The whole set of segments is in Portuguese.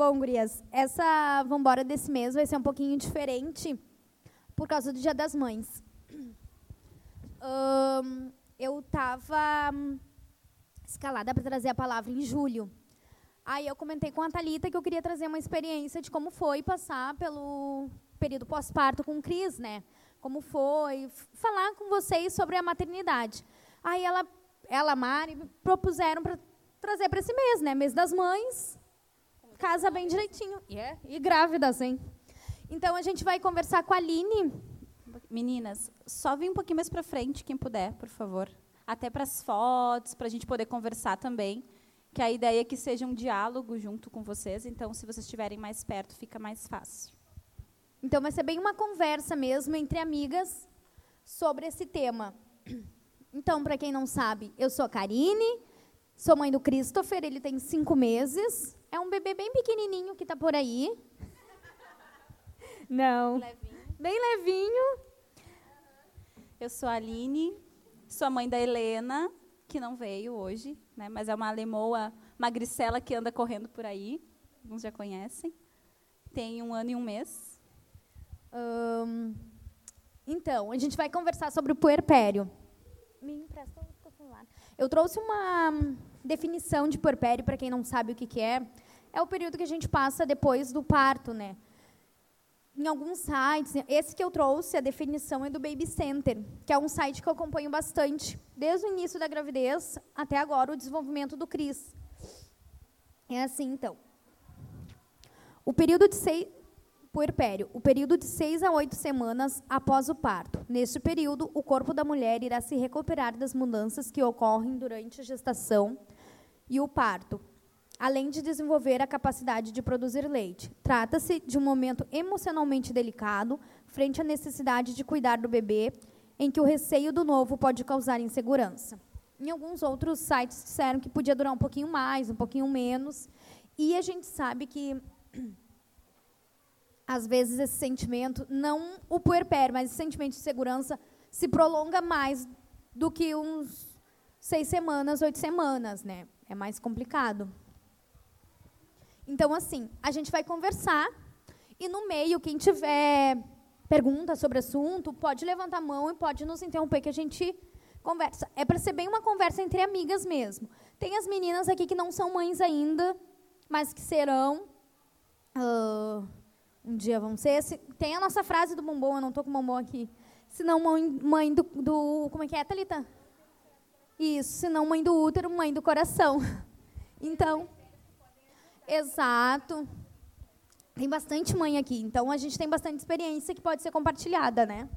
Bom, gurias, essa vambora desse mês vai ser um pouquinho diferente por causa do Dia das Mães. Eu estava escalada para trazer a palavra em julho. Aí eu comentei com a Thalita que eu queria trazer uma experiência de como foi passar pelo período pós-parto com o Cris, né? Como foi, falar com vocês sobre a maternidade. Aí ela, ela, Mari, propuseram para trazer para esse mês, né? Mês das mães, casa bem direitinho. E, é, e grávidas, hein? Então a gente vai conversar com a Aline. Meninas, só vem um pouquinho mais para frente, quem puder, por favor. Até para as fotos, para a gente poder conversar também. Que a ideia é que seja um diálogo junto com vocês. Então, se vocês estiverem mais perto, fica mais fácil. Então vai ser bem uma conversa mesmo entre amigas sobre esse tema. Então, para quem não sabe, eu sou a Karine, sou mãe do Christopher, ele tem cinco meses. É um bebê bem pequenininho que está por aí. Não. Bem levinho. Eu sou a Aline, sou a mãe da Helena, que não veio hoje, né, mas é uma alemoa magricela que anda correndo por aí. Alguns já conhecem. Tem um ano e um mês. Então, a gente vai conversar sobre o puerpério. Me empresta o celular. Eu trouxe uma definição de puerpério para quem não sabe o que, que é. É o período que a gente passa depois do parto, né? Em alguns sites, esse que eu trouxe, a definição é do Baby Center, que é um site que eu acompanho bastante, desde o início da gravidez até agora, o desenvolvimento do Cris. É assim, então. O período de seis, puerpério, o período de seis a oito semanas após o parto. Neste período, o corpo da mulher irá se recuperar das mudanças que ocorrem durante a gestação e o parto, além de desenvolver a capacidade de produzir leite. Trata-se de um momento emocionalmente delicado frente à necessidade de cuidar do bebê, em que o receio do novo pode causar insegurança. Em alguns outros sites disseram que podia durar um pouquinho mais, um pouquinho menos, e a gente sabe que às vezes esse sentimento, não o puerpério, mas esse sentimento de segurança se prolonga mais do que uns seis semanas, oito semanas, né? É mais complicado. Então, assim, a gente vai conversar e no meio, quem tiver pergunta sobre assunto, pode levantar a mão e pode nos interromper que a gente conversa. É para ser bem uma conversa entre amigas mesmo. Tem as meninas aqui que não são mães ainda, mas que serão. ah, um dia vão ser. Se- tem a nossa frase do bombom, eu não estou com o bombom aqui. Se não mãe, mãe do, do. Como é que é, Thalita? Isso, se não mãe do útero, mãe do coração. Então. Exato. Tem bastante mãe aqui, então a gente tem bastante experiência que pode ser compartilhada, né?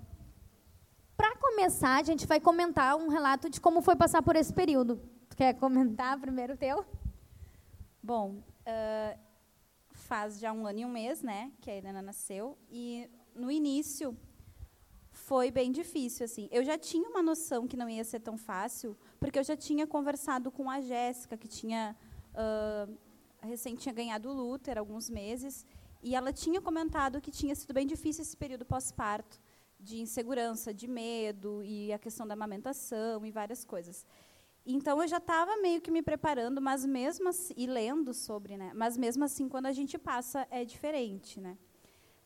Para começar, a gente vai comentar um relato de como foi passar por esse período. Tu quer comentar primeiro o teu? Bom, ah, faz já um ano e um mês, né, que a Helena nasceu, e no início foi bem difícil, assim. Eu já tinha uma noção que não ia ser tão fácil, porque eu já tinha conversado com a Jéssica, que tinha recém tinha ganhado o Luther alguns meses, e ela tinha comentado que tinha sido bem difícil esse período pós-parto, de insegurança, de medo, e a questão da amamentação e várias coisas. Então eu já estava meio que me preparando, mas mesmo assim, e lendo sobre, né? Mas mesmo assim, quando a gente passa, é diferente, né?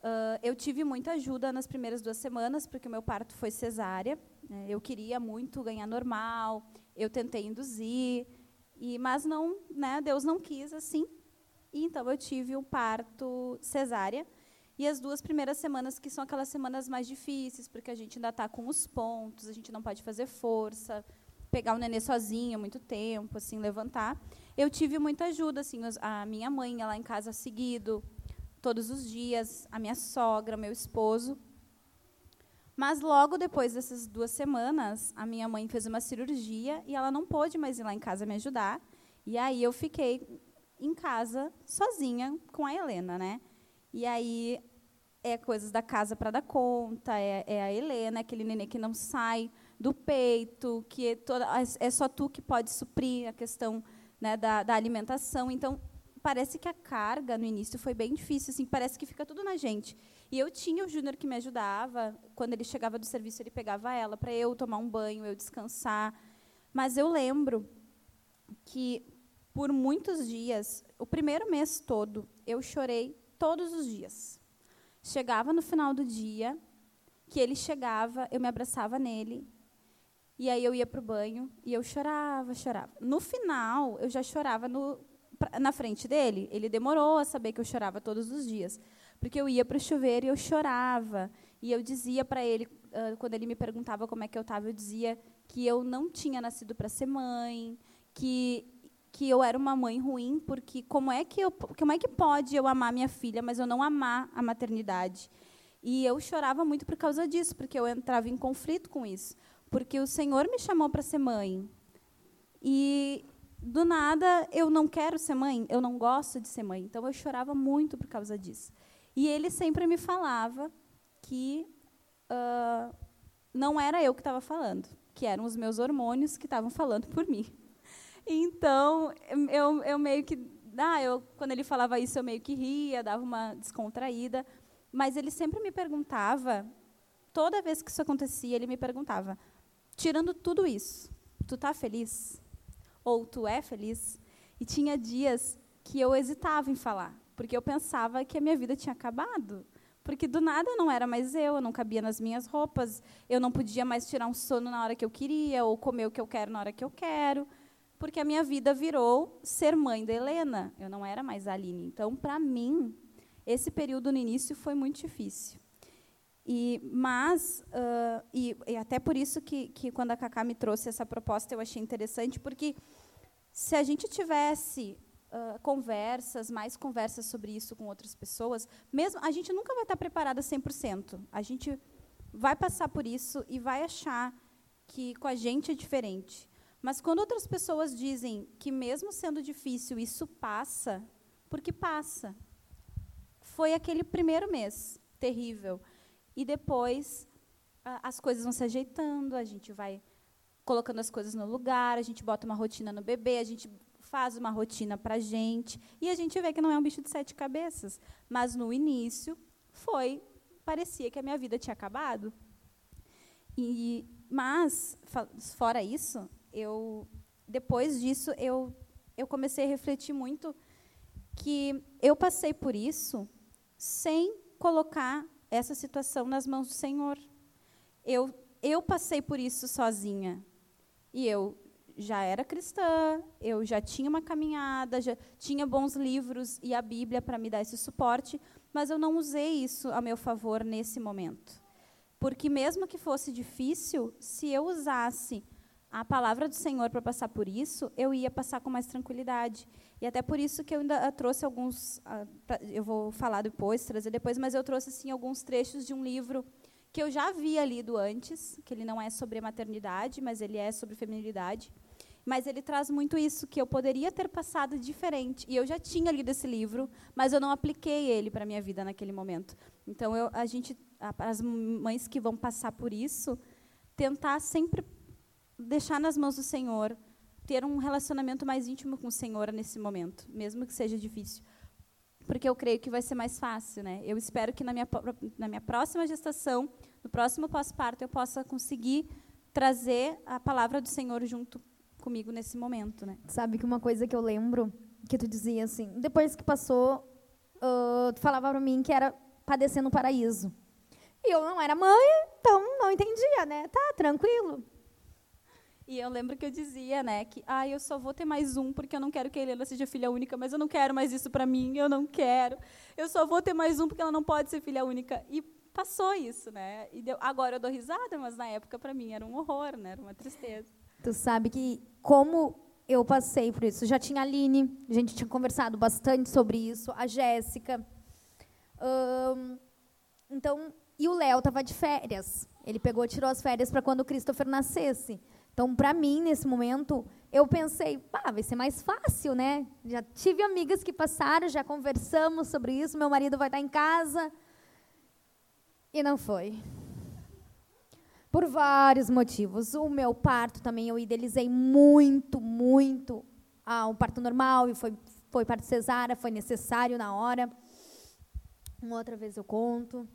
Ah, eu tive muita ajuda nas primeiras duas semanas, porque o meu parto foi cesárea. né? Eu queria muito ganhar normal, eu tentei induzir, e mas não, né? Deus não quis assim. E então eu tive um parto cesárea. E as duas primeiras semanas, que são aquelas semanas mais difíceis, porque a gente ainda está com os pontos, a gente não pode fazer força, pegar o nenê sozinha muito tempo, assim, levantar. Eu tive muita ajuda, assim, a minha mãe lá em casa seguido, todos os dias, a minha sogra, meu esposo. Mas logo depois dessas duas semanas, a minha mãe fez uma cirurgia e ela não pôde mais ir lá em casa me ajudar. E aí eu fiquei em casa sozinha com a Helena, né? E aí é coisas da casa para dar conta, é, é a Helena, aquele nenê que não sai do peito, que é, toda, é só tu que pode suprir a questão né, da, da alimentação. Então, parece que a carga no início foi bem difícil, assim, parece que fica tudo na gente. E eu tinha o Júnior que me ajudava, quando ele chegava do serviço, ele pegava ela para eu tomar um banho, eu descansar. Mas eu lembro que por muitos dias, o primeiro mês todo, eu chorei todos os dias. Chegava no final do dia, que ele chegava, eu me abraçava nele, e aí eu ia para o banho e eu chorava, chorava. No final, eu já chorava no, na frente dele. Ele demorou a saber que eu chorava todos os dias, porque eu ia para o chuveiro e eu chorava. E eu dizia para ele, uh, quando ele me perguntava como é que eu estava, eu dizia que eu não tinha nascido para ser mãe, que que eu era uma mãe ruim, porque como é que eu, como é que pode eu amar minha filha, mas eu não amar a maternidade? E eu chorava muito por causa disso, porque eu entrava em conflito com isso, porque o Senhor me chamou para ser mãe. E do nada eu não quero ser mãe, eu não gosto de ser mãe. Então eu chorava muito por causa disso. E ele sempre me falava que uh, não era eu que estava falando, que eram os meus hormônios que estavam falando por mim. Então, eu, eu meio que. Ah, eu, quando ele falava isso, eu meio que ria, dava uma descontraída. Mas ele sempre me perguntava, toda vez que isso acontecia, ele me perguntava: tirando tudo isso, tu está feliz? Ou tu é feliz? E tinha dias que eu hesitava em falar, porque eu pensava que a minha vida tinha acabado. Porque do nada não era mais eu, eu não cabia nas minhas roupas, eu não podia mais tirar um sono na hora que eu queria, ou comer o que eu quero na hora que eu quero porque a minha vida virou ser mãe da Helena. Eu não era mais a Aline. Então, para mim, esse período no início foi muito difícil. E, mas, uh, e, e, até por isso que, que quando a Cacá me trouxe essa proposta, eu achei interessante, porque se a gente tivesse uh, conversas, mais conversas sobre isso com outras pessoas, mesmo a gente nunca vai estar preparada 100%. A gente vai passar por isso e vai achar que com a gente é diferente. Mas quando outras pessoas dizem que, mesmo sendo difícil, isso passa, porque passa. Foi aquele primeiro mês terrível. E depois as coisas vão se ajeitando, a gente vai colocando as coisas no lugar, a gente bota uma rotina no bebê, a gente faz uma rotina para a gente. E a gente vê que não é um bicho de sete cabeças. Mas no início foi, parecia que a minha vida tinha acabado. E, mas, fora isso, eu depois disso eu eu comecei a refletir muito que eu passei por isso sem colocar essa situação nas mãos do Senhor. Eu eu passei por isso sozinha. E eu já era cristã, eu já tinha uma caminhada, já tinha bons livros e a Bíblia para me dar esse suporte, mas eu não usei isso a meu favor nesse momento. Porque mesmo que fosse difícil, se eu usasse a palavra do Senhor para passar por isso, eu ia passar com mais tranquilidade. E até por isso que eu ainda trouxe alguns, eu vou falar depois, trazer depois, mas eu trouxe assim alguns trechos de um livro que eu já havia lido antes, que ele não é sobre maternidade, mas ele é sobre feminilidade. Mas ele traz muito isso que eu poderia ter passado diferente. E eu já tinha lido esse livro, mas eu não apliquei ele para a minha vida naquele momento. Então eu, a gente, as mães que vão passar por isso, tentar sempre deixar nas mãos do Senhor, ter um relacionamento mais íntimo com o Senhor nesse momento, mesmo que seja difícil. Porque eu creio que vai ser mais fácil, né? Eu espero que na minha, na minha próxima gestação, no próximo pós-parto, eu possa conseguir trazer a palavra do Senhor junto comigo nesse momento, né? Sabe que uma coisa que eu lembro, que tu dizia assim, depois que passou, uh, tu falava para mim que era padecer no paraíso. E eu não era mãe, então não entendia, né? Tá, tranquilo. E eu lembro que eu dizia, né, que ah, eu só vou ter mais um porque eu não quero que a Helena seja filha única, mas eu não quero mais isso para mim, eu não quero. Eu só vou ter mais um porque ela não pode ser filha única. E passou isso, né? E deu, agora eu dou risada, mas na época para mim era um horror, né? Era uma tristeza. Tu sabe que como eu passei por isso, já tinha a Aline, a gente tinha conversado bastante sobre isso, a Jéssica. Hum, então, e o Léo estava de férias. Ele pegou, tirou as férias para quando o Christopher nascesse. Então, para mim, nesse momento, eu pensei, pá, vai ser mais fácil, né? Já tive amigas que passaram, já conversamos sobre isso, meu marido vai estar em casa. E não foi. Por vários motivos. O meu parto também eu idealizei muito, muito ah, um parto normal, e foi, foi parto cesárea, foi necessário na hora. Uma outra vez eu conto.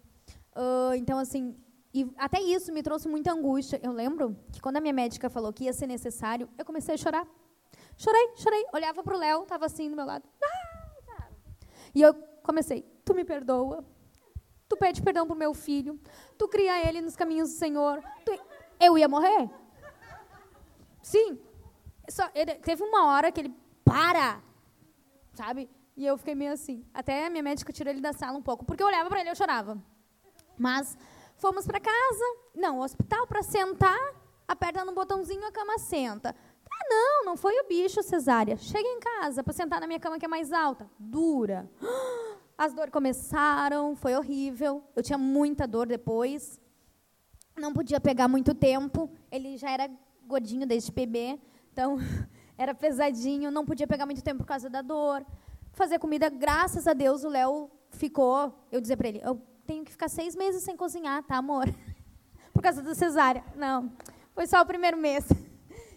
Uh, então, assim, e até isso me trouxe muita angústia. Eu lembro que quando a minha médica falou que ia ser necessário, eu comecei a chorar. Chorei, chorei. Olhava pro Léo, tava assim do meu lado. Ah, e eu comecei, tu me perdoa. Tu pede perdão pro meu filho. Tu cria ele nos caminhos do Senhor. Tu... Eu ia morrer. Sim. Só, ele, teve uma hora que ele para, sabe? E eu fiquei meio assim. Até a minha médica tirou ele da sala um pouco, porque eu olhava para ele e eu chorava. Mas fomos para casa, não, hospital para sentar, aperta no botãozinho, a cama senta. Ah, não, não foi o bicho, cesárea. Chega em casa para sentar na minha cama que é mais alta. Dura. As dores começaram, foi horrível. Eu tinha muita dor depois. Não podia pegar muito tempo. Ele já era gordinho desde bebê, então era pesadinho, não podia pegar muito tempo por causa da dor. Fazer comida, graças a Deus, o Léo ficou. Eu dizer para ele, eu tenho que ficar seis meses sem cozinhar, tá, amor? por causa da cesárea. Não, foi só o primeiro mês.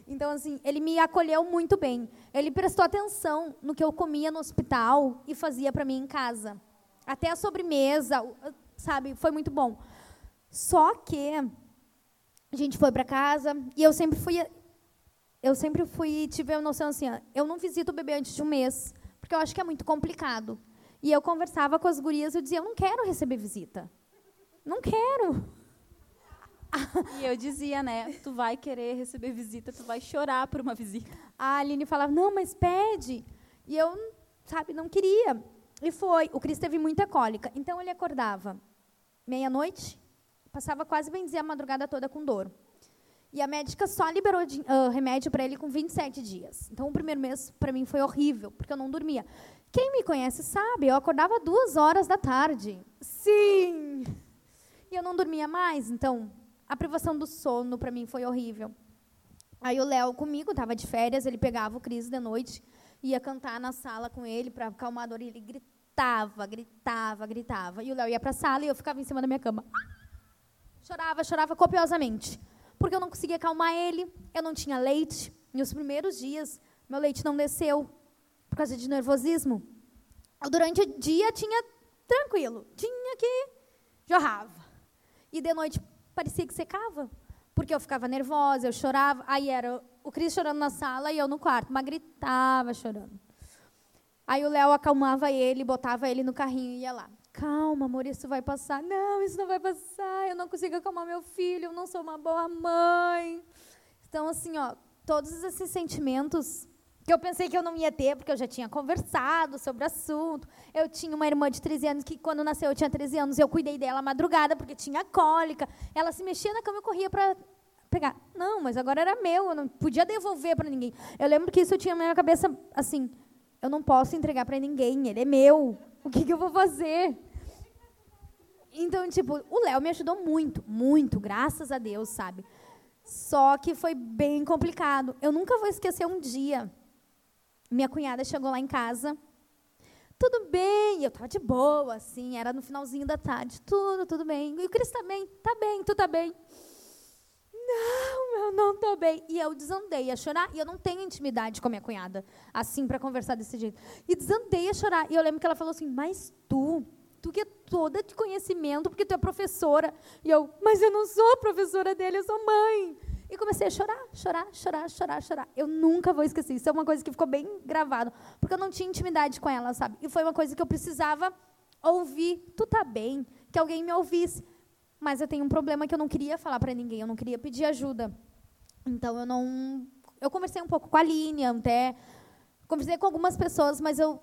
Então, assim, ele me acolheu muito bem. Ele prestou atenção no que eu comia no hospital e fazia para mim em casa. Até a sobremesa, sabe, foi muito bom. Só que a gente foi para casa e eu sempre fui eu sempre fui tive a noção assim, eu não visito o bebê antes de um mês, porque eu acho que é muito complicado. E eu conversava com as gurias e eu dizia, eu não quero receber visita. Não quero. E eu dizia, né, tu vai querer receber visita, tu vai chorar por uma visita. A Aline falava, não, mas pede. E eu, sabe, não queria. E foi. O Cris teve muita cólica. Então ele acordava meia-noite, passava quase bem dizer a madrugada toda com dor. E a médica só liberou uh, remédio para ele com 27 dias. Então, o primeiro mês, para mim, foi horrível, porque eu não dormia. Quem me conhece sabe, eu acordava duas horas da tarde. Sim! E eu não dormia mais, então, a privação do sono, para mim, foi horrível. Aí o Léo comigo, estava de férias, ele pegava o Cris de noite, ia cantar na sala com ele para acalmar a dor, e ele gritava, gritava, gritava. E o Léo ia para a sala e eu ficava em cima da minha cama. Chorava, chorava copiosamente. Porque eu não conseguia acalmar ele, eu não tinha leite. Nos primeiros dias, meu leite não desceu por causa de nervosismo. Durante o dia tinha tranquilo, tinha que jorrava. E de noite parecia que secava, porque eu ficava nervosa, eu chorava. Aí era o Cris chorando na sala e eu no quarto, mas gritava chorando. Aí o Léo acalmava ele, botava ele no carrinho e ia lá calma, amor, isso vai passar. Não, isso não vai passar. Eu não consigo acalmar meu filho, eu não sou uma boa mãe. Então, assim, ó, todos esses sentimentos que eu pensei que eu não ia ter, porque eu já tinha conversado sobre o assunto. Eu tinha uma irmã de 13 anos que, quando nasceu, eu tinha 13 anos, eu cuidei dela à madrugada, porque tinha cólica. Ela se mexia na cama e corria para pegar. Não, mas agora era meu, eu não podia devolver para ninguém. Eu lembro que isso tinha na minha cabeça, assim, eu não posso entregar para ninguém, ele é meu. O que, que eu vou fazer? Então, tipo, o Léo me ajudou muito, muito, graças a Deus, sabe? Só que foi bem complicado. Eu nunca vou esquecer um dia. Minha cunhada chegou lá em casa. Tudo bem, eu estava de boa, assim, era no finalzinho da tarde. Tudo, tudo bem. E o Cris também, tá bem, tu tá bem. Não, eu não estou bem. E eu desandei a chorar. E eu não tenho intimidade com a minha cunhada, assim, para conversar desse jeito. E desandei a chorar. E eu lembro que ela falou assim: Mas tu, tu que é toda de conhecimento, porque tu é professora. E eu, mas eu não sou professora dele, eu sou mãe. E comecei a chorar, chorar, chorar, chorar, chorar. Eu nunca vou esquecer. Isso é uma coisa que ficou bem gravado, porque eu não tinha intimidade com ela, sabe? E foi uma coisa que eu precisava ouvir. Tu tá bem? Que alguém me ouvisse. Mas eu tenho um problema que eu não queria falar para ninguém, eu não queria pedir ajuda. Então eu não. Eu conversei um pouco com a Aline, até. Conversei com algumas pessoas, mas eu,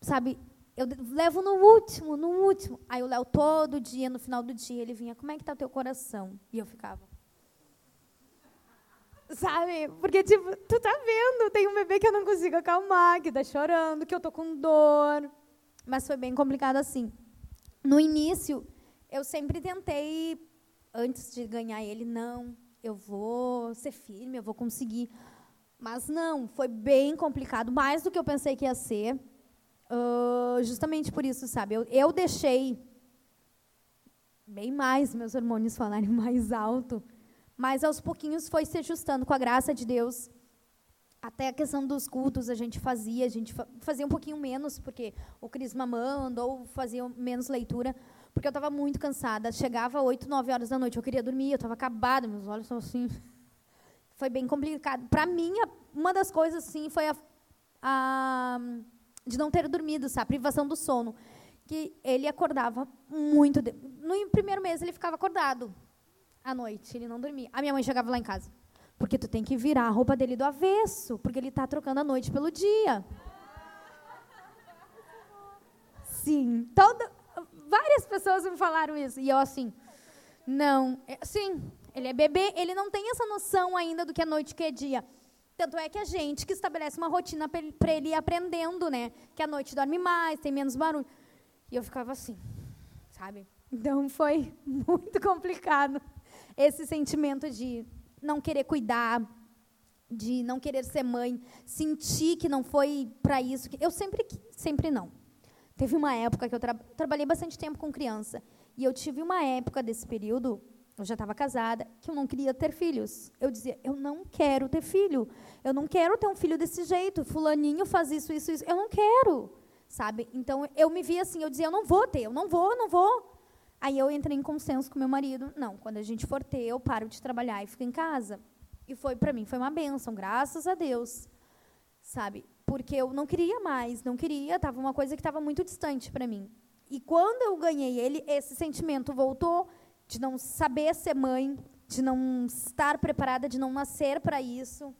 sabe, eu levo no último, no último. Aí o Léo, todo dia, no final do dia, ele vinha, como é que está o teu coração? E eu ficava. Sabe? Porque, tipo, tu tá vendo, tem um bebê que eu não consigo acalmar, que está chorando, que eu tô com dor. Mas foi bem complicado assim. No início, eu sempre tentei, antes de ganhar ele, não, eu vou ser firme, eu vou conseguir. Mas não, foi bem complicado, mais do que eu pensei que ia ser. Uh, justamente por isso, sabe? Eu, eu deixei bem mais meus hormônios falarem mais alto, mas aos pouquinhos foi se ajustando com a graça de Deus. Até a questão dos cultos a gente fazia, a gente fazia um pouquinho menos, porque o Cris mamando, ou fazia menos leitura, porque eu estava muito cansada. Chegava 8, 9 horas da noite, eu queria dormir, eu estava acabada, meus olhos estão assim. Foi bem complicado. Para mim, uma das coisas, sim, foi a, a de não ter dormido, sabe? A privação do sono. Que ele acordava muito. No primeiro mês, ele ficava acordado à noite, ele não dormia. A minha mãe chegava lá em casa. Porque tu tem que virar a roupa dele do avesso, porque ele está trocando a noite pelo dia. Sim, toda, várias pessoas me falaram isso. E eu assim, não, é, sim, ele é bebê, ele não tem essa noção ainda do que é noite que é dia. Tanto é que a gente que estabelece uma rotina para ele ir aprendendo, né? Que a noite dorme mais, tem menos barulho. E eu ficava assim, sabe? Então foi muito complicado esse sentimento de não querer cuidar, de não querer ser mãe, sentir que não foi para isso. Eu sempre, sempre não. Teve uma época que eu tra trabalhei bastante tempo com criança e eu tive uma época desse período eu já estava casada, que eu não queria ter filhos. Eu dizia, eu não quero ter filho. Eu não quero ter um filho desse jeito. Fulaninho faz isso, isso, isso. Eu não quero, sabe? Então, eu me via assim, eu dizia, eu não vou ter, eu não vou, eu não vou. Aí eu entrei em consenso com meu marido, não, quando a gente for ter, eu paro de trabalhar e fico em casa. E foi, para mim, foi uma benção, graças a Deus, sabe? Porque eu não queria mais, não queria, estava uma coisa que estava muito distante para mim. E quando eu ganhei ele, esse sentimento voltou, de não saber ser mãe, de não estar preparada, de não nascer para isso.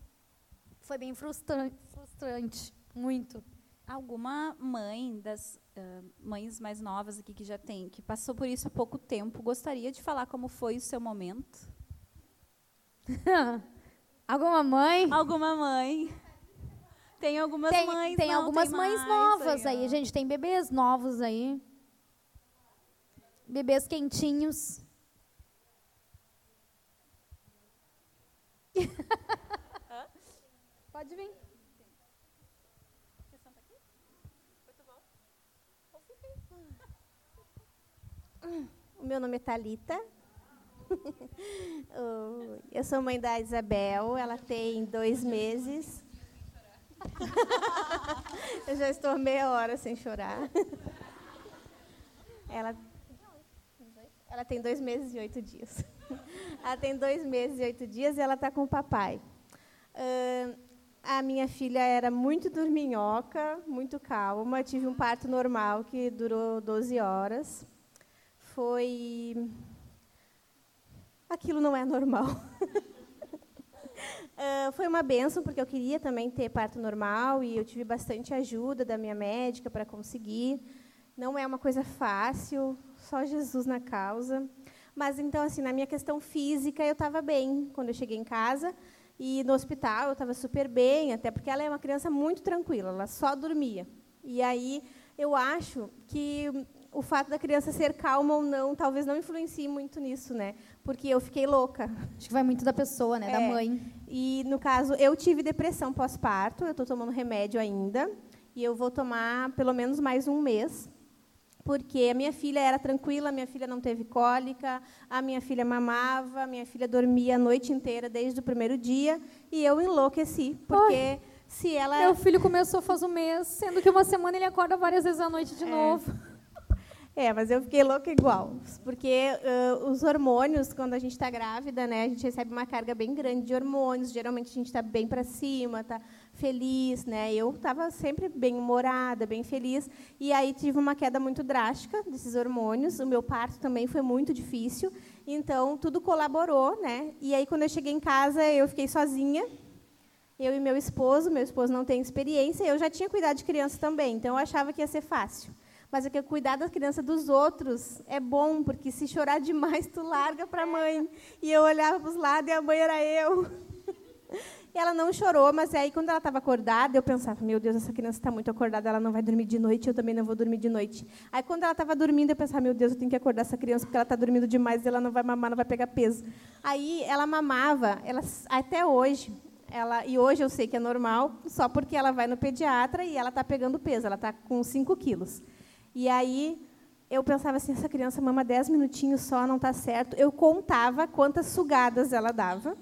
Foi bem frustrante, frustrante, muito. Alguma mãe das uh, mães mais novas aqui que já tem, que passou por isso há pouco tempo, gostaria de falar como foi o seu momento? Alguma mãe? Alguma mãe. Tem algumas tem, mães. Tem não, algumas tem mães novas aí, aí. Gente, tem bebês novos aí. Bebês quentinhos. O meu nome é Talita. Eu sou mãe da Isabel, ela tem dois meses. Eu já estou meia hora sem chorar. Ela, ela tem dois meses e oito dias. Ela tem dois meses e oito dias e ela está com o papai. Uh, a minha filha era muito dorminhoca, muito calma. Tive um parto normal que durou 12 horas. Foi. Aquilo não é normal. uh, foi uma benção, porque eu queria também ter parto normal e eu tive bastante ajuda da minha médica para conseguir. Não é uma coisa fácil, só Jesus na causa. Mas então, assim, na minha questão física, eu estava bem quando eu cheguei em casa. E no hospital eu estava super bem, até porque ela é uma criança muito tranquila, ela só dormia. E aí eu acho que o fato da criança ser calma ou não, talvez não influencie muito nisso, né? Porque eu fiquei louca. Acho que vai muito da pessoa, né? É. Da mãe. E no caso, eu tive depressão pós-parto, eu estou tomando remédio ainda, e eu vou tomar pelo menos mais um mês porque a minha filha era tranquila, a minha filha não teve cólica, a minha filha mamava, a minha filha dormia a noite inteira desde o primeiro dia, e eu enlouqueci, porque Ai, se ela... Meu filho começou faz um mês, sendo que uma semana ele acorda várias vezes à noite de é. novo. É, mas eu fiquei louca igual, porque uh, os hormônios, quando a gente está grávida, né, a gente recebe uma carga bem grande de hormônios. Geralmente a gente está bem para cima, está feliz, né? Eu estava sempre bem humorada, bem feliz, e aí tive uma queda muito drástica desses hormônios. O meu parto também foi muito difícil, então tudo colaborou, né? E aí quando eu cheguei em casa eu fiquei sozinha. Eu e meu esposo, meu esposo não tem experiência, eu já tinha cuidado de criança também, então eu achava que ia ser fácil mas é que cuidar da criança dos outros é bom, porque se chorar demais, tu larga para a mãe. E eu olhava para os lados e a mãe era eu. E ela não chorou, mas aí quando ela estava acordada, eu pensava, meu Deus, essa criança está muito acordada, ela não vai dormir de noite, eu também não vou dormir de noite. Aí quando ela estava dormindo, eu pensava, meu Deus, eu tenho que acordar essa criança porque ela está dormindo demais e ela não vai mamar, não vai pegar peso. Aí ela mamava, ela, até hoje, ela, e hoje eu sei que é normal, só porque ela vai no pediatra e ela está pegando peso, ela está com 5 quilos. E aí eu pensava assim, essa criança mama 10 minutinhos só, não está certo. Eu contava quantas sugadas ela dava.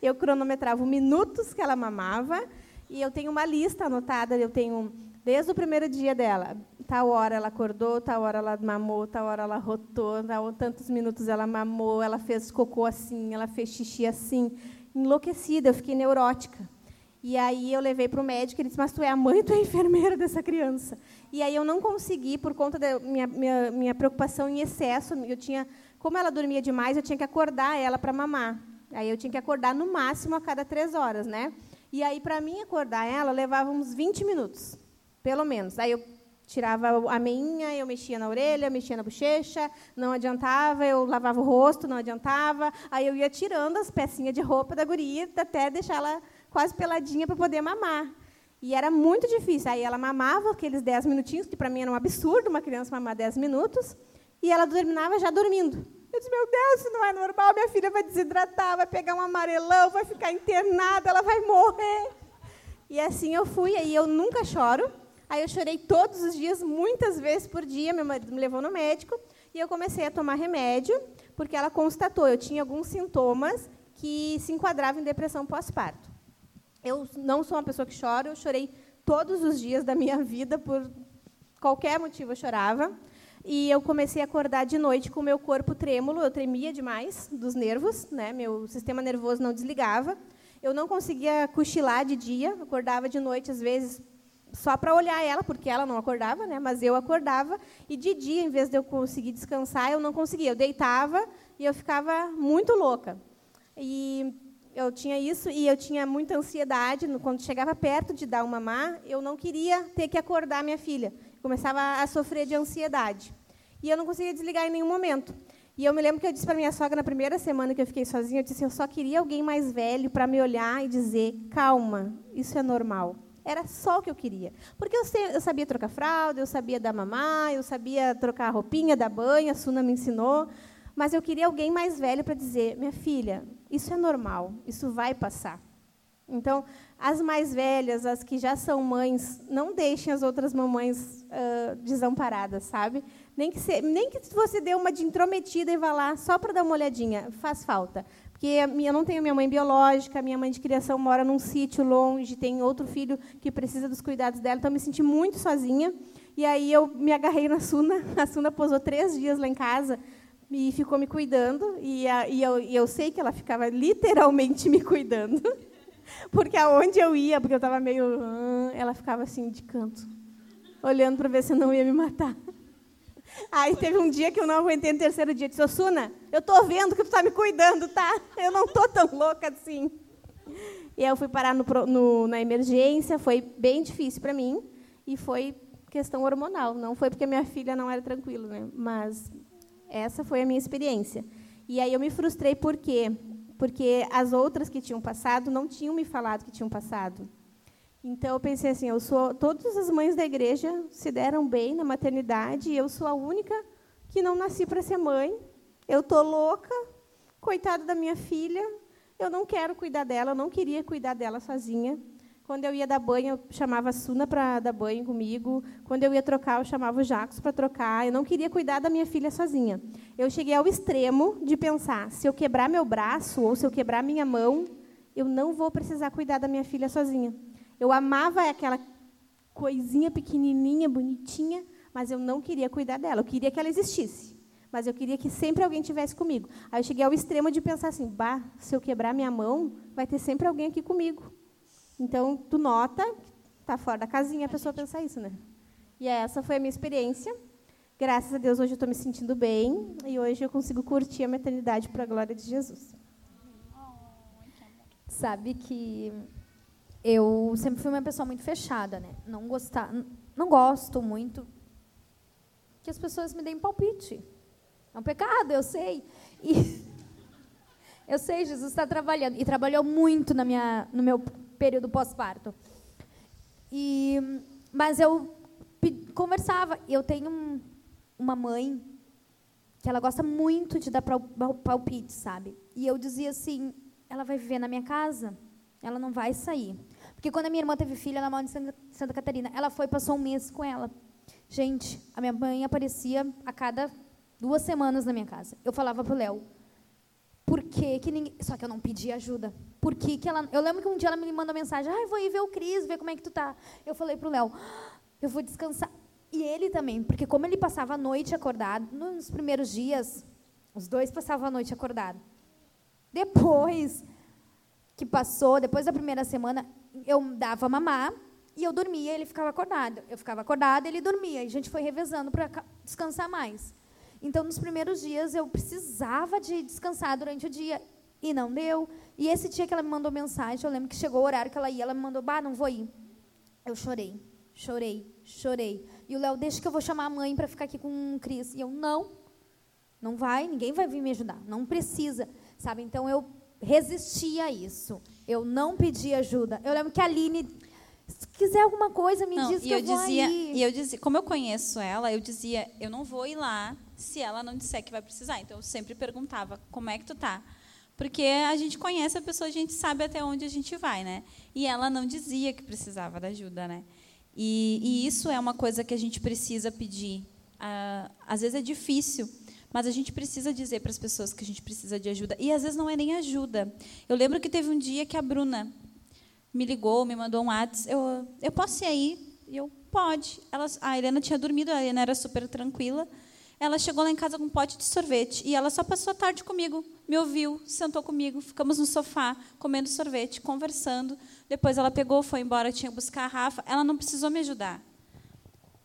Eu cronometrava os minutos que ela mamava. E eu tenho uma lista anotada, eu tenho desde o primeiro dia dela. Tal hora ela acordou, tal hora ela mamou, tal hora ela rotou, tal, tantos minutos ela mamou, ela fez cocô assim, ela fez xixi assim. Enlouquecida, eu fiquei neurótica. E aí eu levei para o médico, ele disse, mas tu é a mãe, tu é a enfermeira dessa criança. E aí eu não consegui, por conta da minha, minha, minha preocupação em excesso, eu tinha, como ela dormia demais, eu tinha que acordar ela para mamar. Aí eu tinha que acordar no máximo a cada três horas, né? E aí, para mim acordar ela, levava uns 20 minutos, pelo menos. Aí eu tirava a meinha, eu mexia na orelha, mexia na bochecha, não adiantava, eu lavava o rosto, não adiantava. Aí eu ia tirando as pecinhas de roupa da guria até deixar ela quase peladinha para poder mamar. E era muito difícil. Aí ela mamava aqueles 10 minutinhos, que para mim era um absurdo uma criança mamar 10 minutos, e ela terminava já dormindo. Eu disse, meu Deus, isso não é normal, minha filha vai desidratar, vai pegar um amarelão, vai ficar internada, ela vai morrer. E assim eu fui, aí eu nunca choro, Aí eu chorei todos os dias, muitas vezes por dia. Meu marido me levou no médico e eu comecei a tomar remédio, porque ela constatou, eu tinha alguns sintomas que se enquadravam em depressão pós-parto. Eu não sou uma pessoa que chora, eu chorei todos os dias da minha vida, por qualquer motivo eu chorava. E eu comecei a acordar de noite com o meu corpo trêmulo, eu tremia demais dos nervos, né? meu sistema nervoso não desligava. Eu não conseguia cochilar de dia, acordava de noite, às vezes, só para olhar ela, porque ela não acordava, né? mas eu acordava, e de dia, em vez de eu conseguir descansar, eu não conseguia. Eu deitava e eu ficava muito louca. E eu tinha isso, e eu tinha muita ansiedade. Quando chegava perto de dar uma mamar, eu não queria ter que acordar minha filha. Começava a sofrer de ansiedade. E eu não conseguia desligar em nenhum momento. E eu me lembro que eu disse para minha sogra, na primeira semana que eu fiquei sozinha, eu disse, eu só queria alguém mais velho para me olhar e dizer, calma, isso é normal. Era só o que eu queria. Porque eu, sei, eu sabia trocar fralda, eu sabia dar mamar, eu sabia trocar a roupinha, dar banho, a Suna me ensinou. Mas eu queria alguém mais velho para dizer: minha filha, isso é normal, isso vai passar. Então, as mais velhas, as que já são mães, não deixem as outras mamães uh, desamparadas, sabe? Nem que, se, nem que você dê uma de intrometida e vá lá só para dar uma olhadinha, faz falta. Porque eu não tenho minha mãe biológica, minha mãe de criação mora num sítio longe, tem outro filho que precisa dos cuidados dela, então eu me senti muito sozinha. E aí eu me agarrei na Suna, a Suna posou três dias lá em casa e ficou me cuidando, e, a, e, eu, e eu sei que ela ficava literalmente me cuidando, porque aonde eu ia, porque eu estava meio... ela ficava assim, de canto, olhando para ver se não ia me matar. Aí teve um dia que eu não aguentei no terceiro dia. Disse, Suna, eu estou vendo que tu está me cuidando, tá? Eu não estou tão louca assim. E aí eu fui parar no, no, na emergência, foi bem difícil para mim. E foi questão hormonal. Não foi porque minha filha não era tranquila, né? Mas essa foi a minha experiência. E aí eu me frustrei por quê? Porque as outras que tinham passado não tinham me falado que tinham passado. Então eu pensei assim, eu sou todas as mães da igreja se deram bem na maternidade e eu sou a única que não nasci para ser mãe. Eu tô louca, coitada da minha filha. Eu não quero cuidar dela, eu não queria cuidar dela sozinha. Quando eu ia dar banho, eu chamava a Suna para dar banho comigo. Quando eu ia trocar, eu chamava o Jacos para trocar. Eu não queria cuidar da minha filha sozinha. Eu cheguei ao extremo de pensar: se eu quebrar meu braço ou se eu quebrar minha mão, eu não vou precisar cuidar da minha filha sozinha. Eu amava aquela coisinha pequenininha, bonitinha, mas eu não queria cuidar dela. Eu queria que ela existisse, mas eu queria que sempre alguém tivesse comigo. Aí eu cheguei ao extremo de pensar assim: bah, se eu quebrar minha mão, vai ter sempre alguém aqui comigo. Então, tu nota, tá fora da casinha a pessoa pensar isso, né? E essa foi a minha experiência. Graças a Deus, hoje eu estou me sentindo bem e hoje eu consigo curtir a maternidade para a glória de Jesus. Sabe que eu sempre fui uma pessoa muito fechada, né? Não gostar, não gosto muito que as pessoas me deem palpite. É um pecado, eu sei. E eu sei, Jesus está trabalhando e trabalhou muito na minha, no meu período pós-parto. E mas eu conversava. Eu tenho um, uma mãe que ela gosta muito de dar palpite, sabe? E eu dizia assim: ela vai viver na minha casa, ela não vai sair. Porque quando a minha irmã teve filha, ela mora em Santa Catarina, ela foi passou um mês com ela. Gente, a minha mãe aparecia a cada duas semanas na minha casa. Eu falava pro Léo, por que, que ninguém. Só que eu não pedi ajuda. Por que, que ela. Eu lembro que um dia ela me mandou mensagem, ah, vou ir ver o Cris, ver como é que tu tá. Eu falei pro Léo, eu vou descansar. E ele também, porque como ele passava a noite acordado, nos primeiros dias, os dois passavam a noite acordado. Depois que passou, depois da primeira semana, eu dava mamar e eu dormia, ele ficava acordado. Eu ficava acordada, ele dormia. E a gente foi revezando para descansar mais. Então, nos primeiros dias, eu precisava de descansar durante o dia e não deu. E esse dia que ela me mandou mensagem, eu lembro que chegou o horário que ela ia, ela me mandou, bah, não vou ir. Eu chorei, chorei, chorei. E o Léo, deixa que eu vou chamar a mãe para ficar aqui com o Cris. E eu, não, não vai, ninguém vai vir me ajudar, não precisa, sabe? Então, eu resisti a isso. Eu não pedi ajuda. Eu lembro que a Aline se quiser alguma coisa, me não, diz que eu, eu vou dizia, aí. E eu dizia, como eu conheço ela, eu dizia, eu não vou ir lá se ela não disser que vai precisar. Então eu sempre perguntava, como é que tu tá? Porque a gente conhece a pessoa, a gente sabe até onde a gente vai, né? E ela não dizia que precisava da ajuda, né? E, e isso é uma coisa que a gente precisa pedir. Ah, às vezes é difícil, mas a gente precisa dizer para as pessoas que a gente precisa de ajuda. E às vezes não é nem ajuda. Eu lembro que teve um dia que a Bruna me ligou, me mandou um WhatsApp. Eu, eu posso ir aí? E eu, pode. Ela, a Helena tinha dormido, a Helena era super tranquila. Ela chegou lá em casa com um pote de sorvete e ela só passou a tarde comigo, me ouviu, sentou comigo, ficamos no sofá comendo sorvete, conversando. Depois ela pegou, foi embora, tinha que buscar a Rafa. Ela não precisou me ajudar.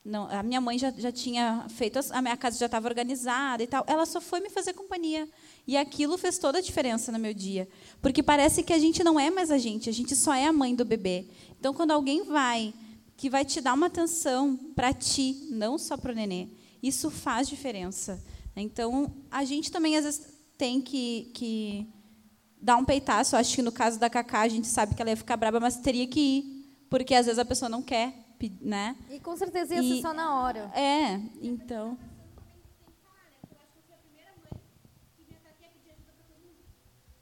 Não, a minha mãe já, já tinha feito, a minha casa já estava organizada e tal. Ela só foi me fazer companhia. E aquilo fez toda a diferença no meu dia. Porque parece que a gente não é mais a gente, a gente só é a mãe do bebê. Então, quando alguém vai, que vai te dar uma atenção para ti, não só para o nenê, isso faz diferença. Então, a gente também, às vezes, tem que, que dar um peitaço. Acho que no caso da Cacá, a gente sabe que ela ia ficar brava, mas teria que ir. Porque, às vezes, a pessoa não quer, né? E, com certeza, ia ser só na hora. É, então...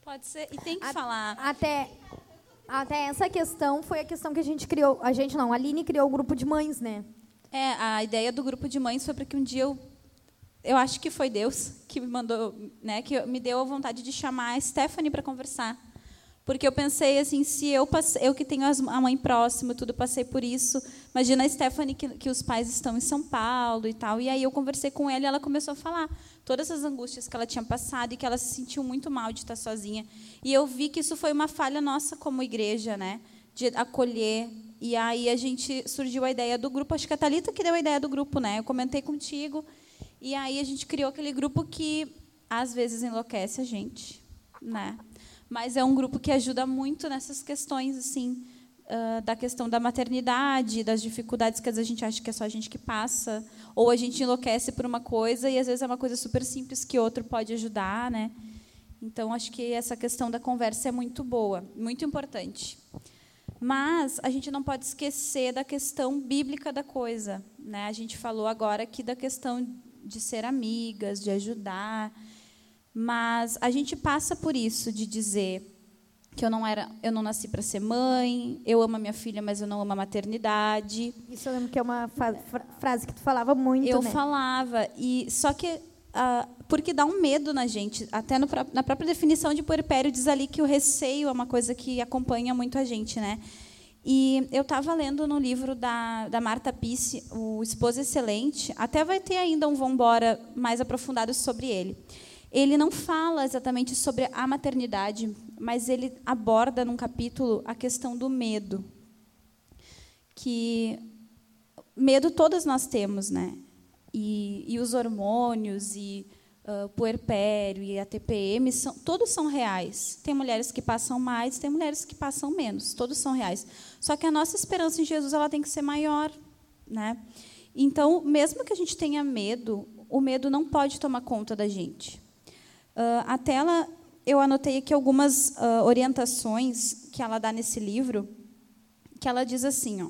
Pode ser, e tem que a, falar. Até, até essa questão foi a questão que a gente criou. A gente não, a Aline criou o grupo de mães, né? É, a ideia do grupo de mães foi porque um dia eu. Eu acho que foi Deus que me mandou, né, que me deu a vontade de chamar a Stephanie para conversar. Porque eu pensei assim, se eu eu que tenho a mãe próxima, tudo passei por isso. Imagina a Stephanie que, que os pais estão em São Paulo e tal. E aí eu conversei com ela e ela começou a falar todas as angústias que ela tinha passado e que ela se sentiu muito mal de estar sozinha. E eu vi que isso foi uma falha nossa como igreja, né? De acolher. E aí a gente surgiu a ideia do grupo, acho que a Thalita que deu a ideia do grupo, né? Eu comentei contigo. E aí a gente criou aquele grupo que às vezes enlouquece a gente, né? Mas é um grupo que ajuda muito nessas questões assim, uh, da questão da maternidade, das dificuldades que às vezes a gente acha que é só a gente que passa, ou a gente enlouquece por uma coisa e às vezes é uma coisa super simples que outro pode ajudar, né? Então acho que essa questão da conversa é muito boa, muito importante. Mas a gente não pode esquecer da questão bíblica da coisa, né? A gente falou agora aqui da questão de ser amigas, de ajudar, mas a gente passa por isso de dizer que eu não era, eu não nasci para ser mãe, eu amo a minha filha, mas eu não amo a maternidade. Isso eu lembro que é uma frase que tu falava muito, Eu né? falava e só que uh, porque dá um medo na gente, até no, na própria definição de puerpério diz ali que o receio é uma coisa que acompanha muito a gente, né? E eu estava lendo no livro da, da Marta Pisse, o Esposa Excelente, até vai ter ainda um Vambora mais aprofundado sobre ele. Ele não fala exatamente sobre a maternidade, mas ele aborda num capítulo a questão do medo. Que medo todas nós temos, né? E, e os hormônios e uh, o puerpério e a TPM são, todos são reais. Tem mulheres que passam mais, tem mulheres que passam menos. Todos são reais. Só que a nossa esperança em Jesus ela tem que ser maior, né? Então, mesmo que a gente tenha medo, o medo não pode tomar conta da gente. Uh, a tela, eu anotei aqui algumas uh, orientações que ela dá nesse livro, que ela diz assim: ó,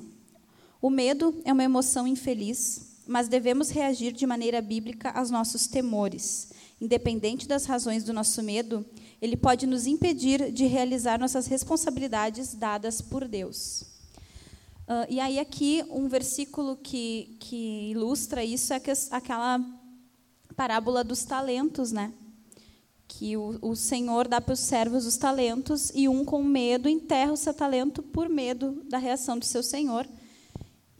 o medo é uma emoção infeliz, mas devemos reagir de maneira bíblica aos nossos temores. Independente das razões do nosso medo, ele pode nos impedir de realizar nossas responsabilidades dadas por Deus. Uh, e aí aqui um versículo que, que ilustra isso é aquela parábola dos talentos, né? Que o, o Senhor dá para os servos os talentos e um com medo enterra o seu talento por medo da reação do seu Senhor.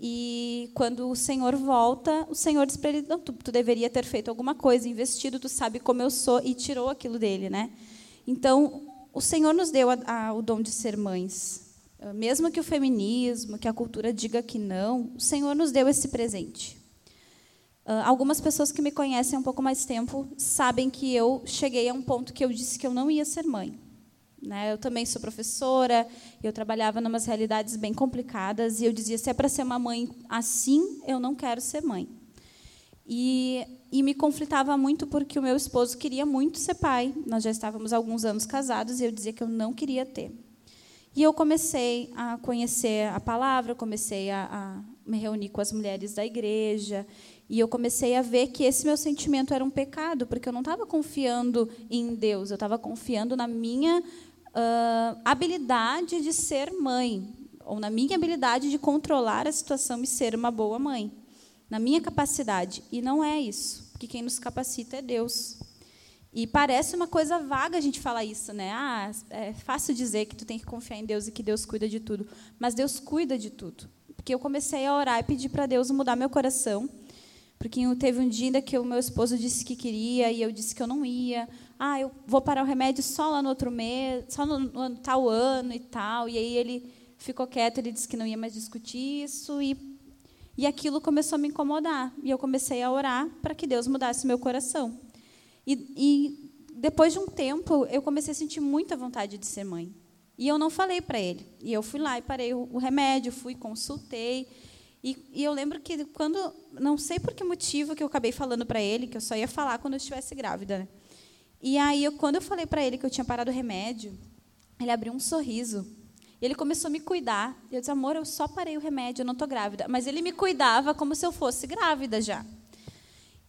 E quando o Senhor volta, o Senhor diz para ele: Não, tu, tu, deveria ter feito alguma coisa, investido, tu sabe como eu sou, e tirou aquilo dele. Né? Então, o Senhor nos deu a, a, o dom de ser mães. mesmo que o feminismo, que a cultura diga que não, o Senhor nos deu esse presente. Uh, algumas pessoas que me conhecem há um pouco mais tempo sabem que eu cheguei a um ponto que eu disse que eu não ia ser mãe. Né? Eu também sou professora, eu trabalhava em umas realidades bem complicadas e eu dizia: se é para ser uma mãe assim, eu não quero ser mãe. E, e me conflitava muito porque o meu esposo queria muito ser pai. Nós já estávamos alguns anos casados e eu dizia que eu não queria ter. E eu comecei a conhecer a palavra, comecei a, a me reunir com as mulheres da igreja e eu comecei a ver que esse meu sentimento era um pecado, porque eu não estava confiando em Deus, eu estava confiando na minha uh, habilidade de ser mãe, ou na minha habilidade de controlar a situação e ser uma boa mãe, na minha capacidade. E não é isso, porque quem nos capacita é Deus. E parece uma coisa vaga a gente falar isso, né? Ah, é fácil dizer que tu tem que confiar em Deus e que Deus cuida de tudo, mas Deus cuida de tudo. Porque eu comecei a orar e pedir para Deus mudar meu coração porque teve um dia que o meu esposo disse que queria e eu disse que eu não ia. Ah, eu vou parar o remédio só lá no outro mês, só no, no tal ano e tal. E aí ele ficou quieto, ele disse que não ia mais discutir isso e e aquilo começou a me incomodar. E eu comecei a orar para que Deus mudasse meu coração. E, e, depois de um tempo, eu comecei a sentir muita vontade de ser mãe. E eu não falei para ele. E eu fui lá e parei o, o remédio, fui, consultei. E, e, eu lembro que quando, não sei por que motivo que eu acabei falando para ele, que eu só ia falar quando eu estivesse grávida. Né? E aí, eu, quando eu falei para ele que eu tinha parado o remédio, ele abriu um sorriso. Ele começou a me cuidar. Eu disse, amor, eu só parei o remédio, eu não estou grávida. Mas ele me cuidava como se eu fosse grávida já.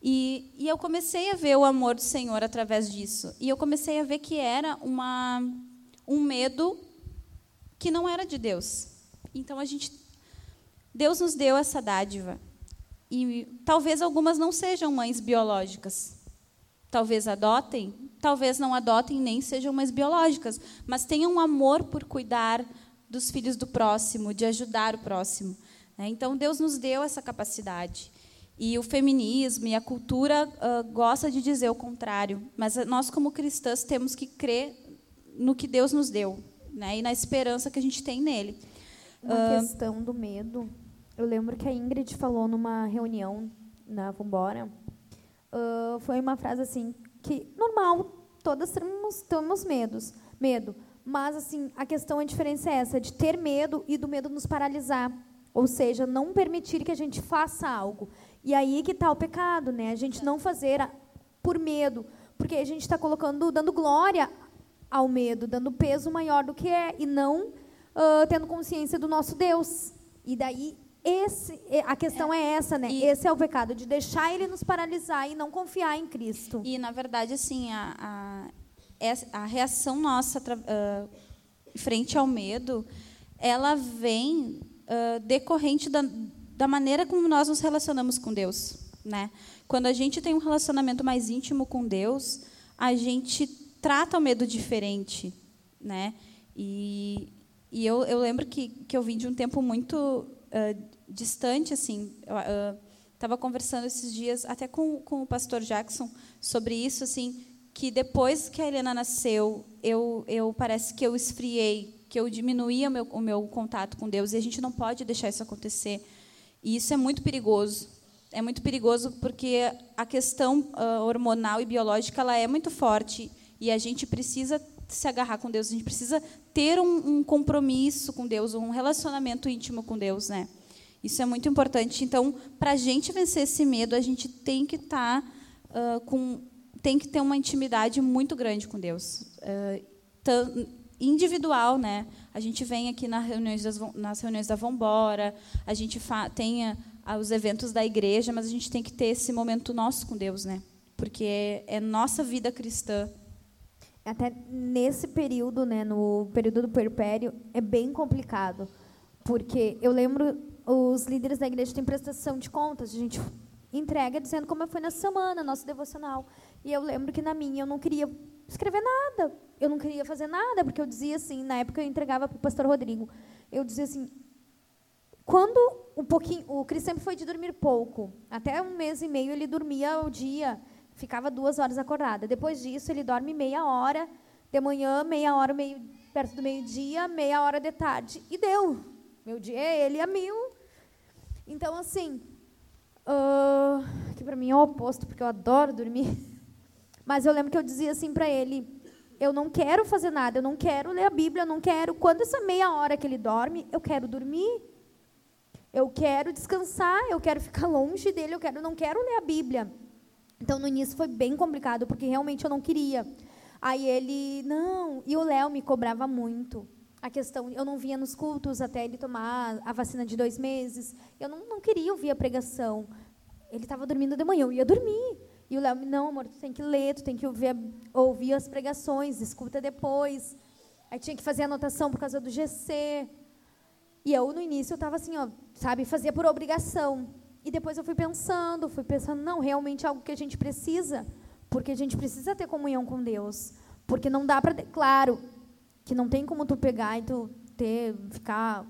E, e eu comecei a ver o amor do Senhor através disso. E eu comecei a ver que era uma, um medo que não era de Deus. Então a gente Deus nos deu essa dádiva. E talvez algumas não sejam mães biológicas. Talvez adotem, talvez não adotem nem sejam mães biológicas, mas tenham um amor por cuidar dos filhos do próximo, de ajudar o próximo. Né? Então Deus nos deu essa capacidade. E o feminismo e a cultura uh, gosta de dizer o contrário, mas nós como cristãs temos que crer no que Deus nos deu, né? E na esperança que a gente tem nele. Uma uh, questão do medo eu lembro que a Ingrid falou numa reunião na Vambora, uh, foi uma frase assim, que normal, todas temos, temos medos, medo, mas assim, a questão, a diferença é essa, de ter medo e do medo nos paralisar, ou seja, não permitir que a gente faça algo. E aí que está o pecado, né? A gente não fazer por medo, porque a gente está colocando, dando glória ao medo, dando peso maior do que é, e não uh, tendo consciência do nosso Deus. E daí esse, a questão é, é essa, né? E, Esse é o pecado, de deixar ele nos paralisar e não confiar em Cristo. E, na verdade, assim, a, a, a reação nossa uh, frente ao medo, ela vem uh, decorrente da, da maneira como nós nos relacionamos com Deus. Né? Quando a gente tem um relacionamento mais íntimo com Deus, a gente trata o medo diferente. Né? E, e eu, eu lembro que, que eu vim de um tempo muito uh, distante, assim. Estava uh, conversando esses dias até com, com o pastor Jackson sobre isso, assim, que depois que a Helena nasceu, eu, eu parece que eu esfriei, que eu diminuía o meu, o meu contato com Deus, e a gente não pode deixar isso acontecer. E isso é muito perigoso. É muito perigoso porque a questão uh, hormonal e biológica ela é muito forte e a gente precisa se agarrar com Deus, a gente precisa ter um, um compromisso com Deus, um relacionamento íntimo com Deus, né? Isso é muito importante. Então, para a gente vencer esse medo, a gente tem que estar tá, uh, com, tem que ter uma intimidade muito grande com Deus, uh, individual, né? A gente vem aqui nas reuniões, das, nas reuniões da Vambora, a gente tem os eventos da igreja, mas a gente tem que ter esse momento nosso com Deus, né? Porque é, é nossa vida cristã. Até nesse período, né, no período do perpério, é bem complicado, porque eu lembro os líderes da igreja têm prestação de contas, a gente entrega dizendo como foi na semana, nosso devocional. E eu lembro que na minha eu não queria escrever nada, eu não queria fazer nada, porque eu dizia assim, na época eu entregava para o pastor Rodrigo, eu dizia assim, quando um pouquinho, o Cris sempre foi de dormir pouco, até um mês e meio ele dormia o dia, ficava duas horas acordada. Depois disso ele dorme meia hora, de manhã meia hora, meio perto do meio-dia, meia hora de tarde, e deu. Meu dia ele a mil. Então, assim, uh, que para mim é o oposto, porque eu adoro dormir. Mas eu lembro que eu dizia assim para ele: eu não quero fazer nada, eu não quero ler a Bíblia, eu não quero. Quando essa meia hora que ele dorme, eu quero dormir. Eu quero descansar, eu quero ficar longe dele, eu quero, não quero ler a Bíblia. Então no início foi bem complicado, porque realmente eu não queria. Aí ele, não, e o Léo me cobrava muito. A questão, eu não via nos cultos até ele tomar a vacina de dois meses. Eu não, não queria ouvir a pregação. Ele estava dormindo de manhã, eu ia dormir. E o Léo, não, amor, tu tem que ler, tu tem que ouvir, ouvir as pregações, escuta depois. Aí tinha que fazer anotação por causa do GC. E eu, no início, eu estava assim, ó, sabe, fazia por obrigação. E depois eu fui pensando, fui pensando, não, realmente é algo que a gente precisa, porque a gente precisa ter comunhão com Deus. Porque não dá para, claro, que não tem como tu pegar e tu ter, ficar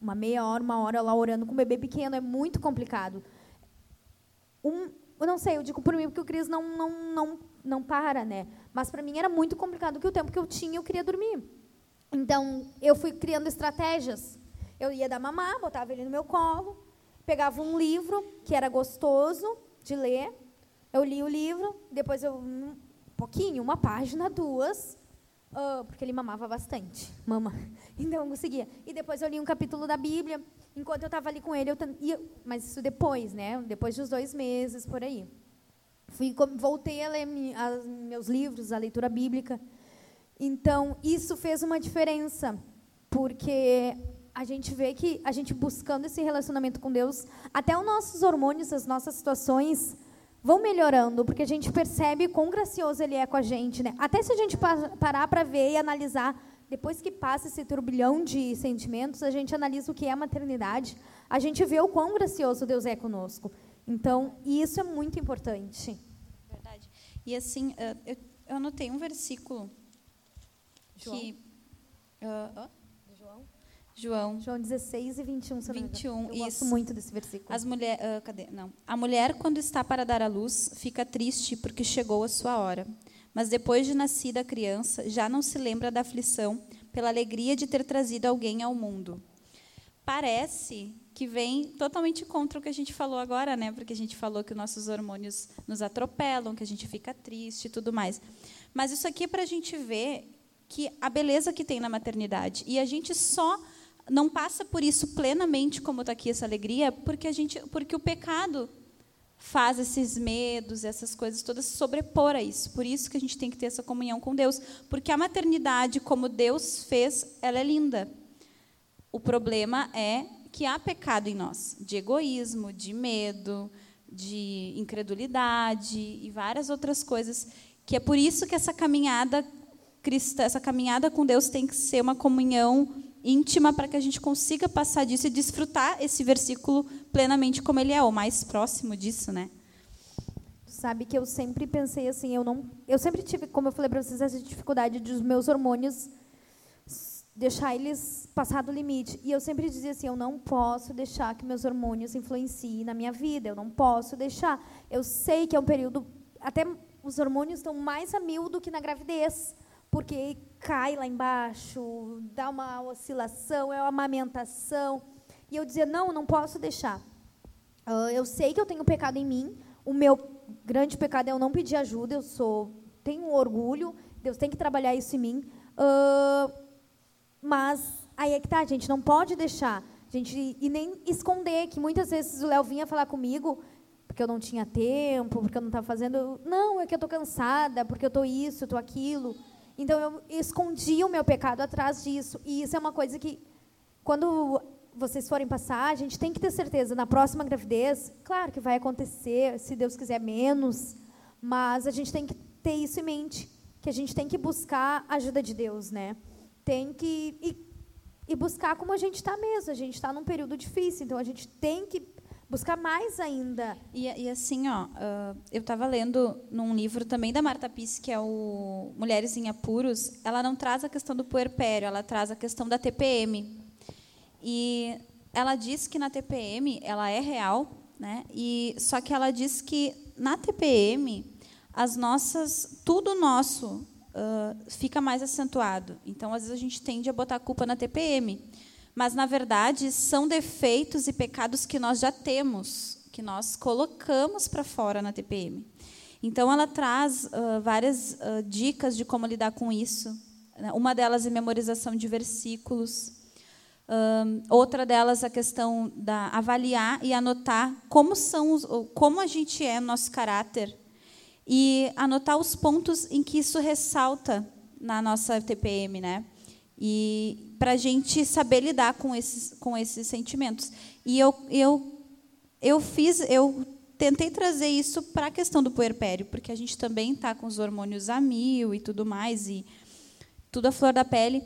uma meia hora, uma hora lá orando com um bebê pequeno, é muito complicado. Um, eu não sei, eu digo por mim porque o Cris não, não, não, não para, né? Mas para mim era muito complicado, que o tempo que eu tinha, eu queria dormir. Então, eu fui criando estratégias. Eu ia dar mamar, botava ele no meu colo, pegava um livro que era gostoso de ler. Eu li o livro, depois eu um pouquinho, uma página, duas, uh, porque ele mamava bastante, mama. Então eu conseguia. E depois eu li um capítulo da Bíblia. Enquanto eu estava ali com ele, eu ia, mas isso depois, né? Depois dos dois meses por aí. Fui, voltei a ler meus livros, a leitura bíblica. Então isso fez uma diferença, porque a gente vê que a gente buscando esse relacionamento com Deus, até os nossos hormônios, as nossas situações vão melhorando, porque a gente percebe quão gracioso ele é com a gente, né? Até se a gente parar para ver e analisar, depois que passa esse turbilhão de sentimentos, a gente analisa o que é a maternidade, a gente vê o quão gracioso Deus é conosco. Então, isso é muito importante. Verdade. E assim, eu, anotei um versículo João. que uh, João. João 16 e 21, se 21, Eu isso. gosto muito desse versículo. As mulher, uh, cadê? Não. A mulher, quando está para dar à luz, fica triste porque chegou a sua hora. Mas depois de nascida a criança, já não se lembra da aflição pela alegria de ter trazido alguém ao mundo. Parece que vem totalmente contra o que a gente falou agora, né? Porque a gente falou que os nossos hormônios nos atropelam, que a gente fica triste e tudo mais. Mas isso aqui é para a gente ver que a beleza que tem na maternidade. E a gente só não passa por isso plenamente, como está aqui essa alegria, porque a gente, porque o pecado faz esses medos, essas coisas todas sobrepor a isso. Por isso que a gente tem que ter essa comunhão com Deus, porque a maternidade, como Deus fez, ela é linda. O problema é que há pecado em nós, de egoísmo, de medo, de incredulidade e várias outras coisas, que é por isso que essa caminhada cristã, essa caminhada com Deus tem que ser uma comunhão íntima para que a gente consiga passar disso e desfrutar esse versículo plenamente como ele é, o mais próximo disso, né? Sabe que eu sempre pensei assim, eu não, eu sempre tive, como eu falei para vocês, essa dificuldade dos meus hormônios deixar eles passar do limite. E eu sempre dizia assim, eu não posso deixar que meus hormônios influenciem na minha vida, eu não posso deixar. Eu sei que é um período até os hormônios estão mais a mil do que na gravidez porque cai lá embaixo, dá uma oscilação, é uma amamentação. E eu dizia: não, não posso deixar. Uh, eu sei que eu tenho pecado em mim. O meu grande pecado é eu não pedir ajuda. Eu sou, tenho orgulho. Deus tem que trabalhar isso em mim. Uh, mas aí é que tá, a gente não pode deixar. Gente, e nem esconder que muitas vezes o Léo vinha falar comigo porque eu não tinha tempo, porque eu não estava fazendo. Não, é que eu estou cansada, porque eu estou isso, eu estou aquilo. Então eu escondi o meu pecado atrás disso. E isso é uma coisa que, quando vocês forem passar, a gente tem que ter certeza. Na próxima gravidez, claro que vai acontecer, se Deus quiser, menos. Mas a gente tem que ter isso em mente. Que a gente tem que buscar a ajuda de Deus, né? Tem que. E, e buscar como a gente está mesmo. A gente está num período difícil, então a gente tem que buscar mais ainda. E, e assim, ó, uh, eu estava lendo num livro também da Marta Pisse, que é o Mulheres em Apuros, ela não traz a questão do puerpério, ela traz a questão da TPM. E ela diz que na TPM ela é real, né? E só que ela diz que na TPM as nossas tudo nosso uh, fica mais acentuado. Então, às vezes, a gente tende a botar a culpa na TPM. Mas, na verdade, são defeitos e pecados que nós já temos, que nós colocamos para fora na TPM. Então, ela traz uh, várias uh, dicas de como lidar com isso. Né? Uma delas é memorização de versículos. outra delas a questão da avaliar e anotar como são os, como a gente é nosso caráter e anotar os pontos em que isso ressalta na nossa TPM, né? E para a gente saber lidar com esses, com esses sentimentos. E eu, eu, eu fiz, eu tentei trazer isso para a questão do puerpério, porque a gente também está com os hormônios a mil e tudo mais, e tudo a flor da pele.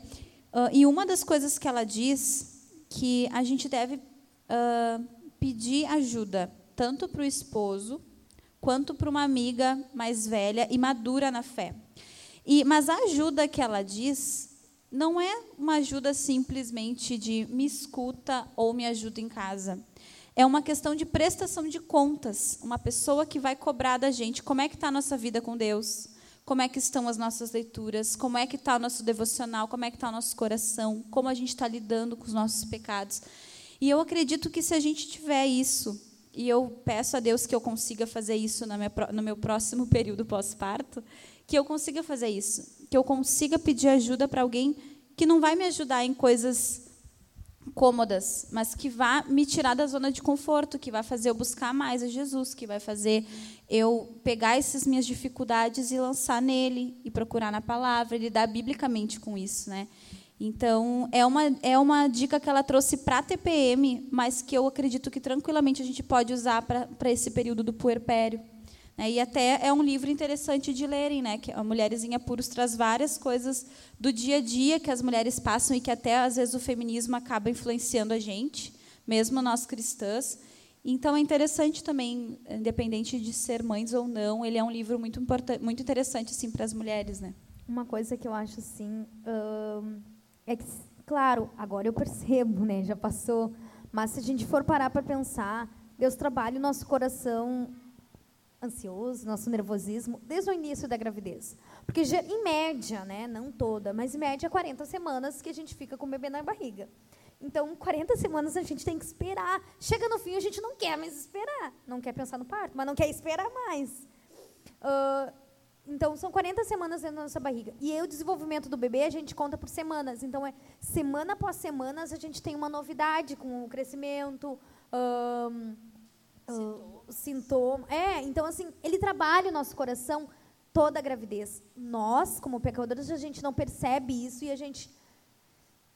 Uh, e uma das coisas que ela diz que a gente deve uh, pedir ajuda, tanto para o esposo quanto para uma amiga mais velha e madura na fé. E, mas a ajuda que ela diz não é uma ajuda simplesmente de me escuta ou me ajuda em casa. É uma questão de prestação de contas. Uma pessoa que vai cobrar da gente como é que está a nossa vida com Deus, como é que estão as nossas leituras, como é que está o nosso devocional, como é que está o nosso coração, como a gente está lidando com os nossos pecados. E eu acredito que se a gente tiver isso e eu peço a Deus que eu consiga fazer isso no meu próximo período pós-parto, que eu consiga fazer isso, que eu consiga pedir ajuda para alguém que não vai me ajudar em coisas cômodas, mas que vá me tirar da zona de conforto, que vai fazer eu buscar mais a Jesus, que vai fazer eu pegar essas minhas dificuldades e lançar nele e procurar na palavra, lidar biblicamente com isso, né? Então, é uma, é uma dica que ela trouxe para a TPM, mas que eu acredito que tranquilamente a gente pode usar para esse período do puerpério. Né? E até é um livro interessante de lerem, né? que a Mulheres em Apuros traz várias coisas do dia a dia que as mulheres passam e que até, às vezes, o feminismo acaba influenciando a gente, mesmo nós cristãs. Então, é interessante também, independente de ser mães ou não, ele é um livro muito, importante, muito interessante assim, para as mulheres. Né? Uma coisa que eu acho assim... É que, claro, agora eu percebo, né? Já passou. Mas se a gente for parar para pensar, Deus trabalha o nosso coração ansioso, nosso nervosismo, desde o início da gravidez. Porque, em média, né, não toda, mas em média, 40 semanas que a gente fica com o bebê na barriga. Então, 40 semanas a gente tem que esperar. Chega no fim, a gente não quer mais esperar. Não quer pensar no parto, mas não quer esperar mais. Uh, então, são 40 semanas dentro da nossa barriga. E o desenvolvimento do bebê, a gente conta por semanas. Então, é semana após semana, a gente tem uma novidade com o crescimento, um, uh, sintoma. É, então, assim, ele trabalha o nosso coração toda a gravidez. Nós, como pecadores, a gente não percebe isso e a gente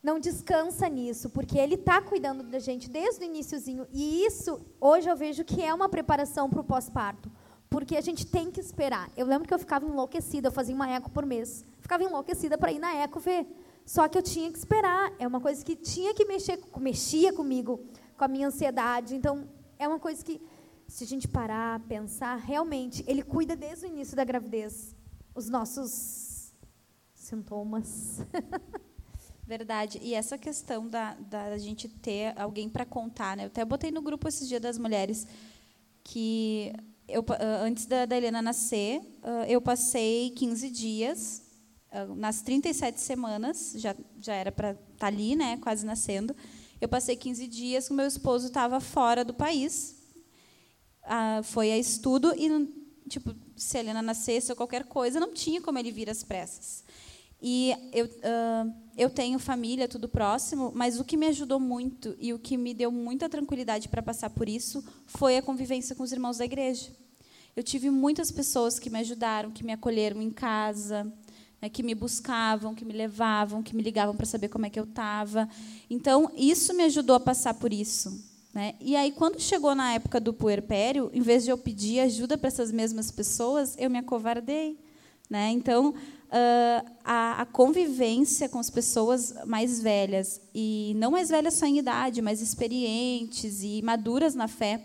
não descansa nisso, porque ele está cuidando da gente desde o iníciozinho. E isso, hoje eu vejo que é uma preparação para o pós-parto porque a gente tem que esperar. Eu lembro que eu ficava enlouquecida, eu fazia uma eco por mês. Ficava enlouquecida para ir na eco ver. Só que eu tinha que esperar. É uma coisa que tinha que mexer, mexia comigo, com a minha ansiedade. Então, é uma coisa que, se a gente parar, pensar, realmente, ele cuida desde o início da gravidez. Os nossos sintomas. Verdade. E essa questão da, da gente ter alguém para contar, né? Eu até botei no grupo esses dias das mulheres que eu, ah, antes da, da, Helena nascer, ah, eu passei 15 dias, ah, nas 37 semanas, já, já era para estar tá ali, né, quase nascendo, eu passei 15 dias que meu esposo estava fora do país, foi a estudo e, tipo, se a Helena nascesse ou qualquer coisa, não tinha como ele vir às pressas. E eu, uh, eu tenho família, tudo próximo, mas o que me ajudou muito e o que me deu muita tranquilidade para passar por isso foi a convivência com os irmãos da igreja. Eu tive muitas pessoas que me ajudaram, que me acolheram em casa, né, que me buscavam, que me levavam, que me ligavam para saber como é que eu estava. Então, isso me ajudou a passar por isso. Né? E aí, quando chegou na época do puerpério, em vez de eu pedir ajuda para essas mesmas pessoas, eu me acovardei. Né? Então, uh, a, a, convivência com as pessoas mais velhas, e não mais velhas só em idade, mas experientes e maduras na fé,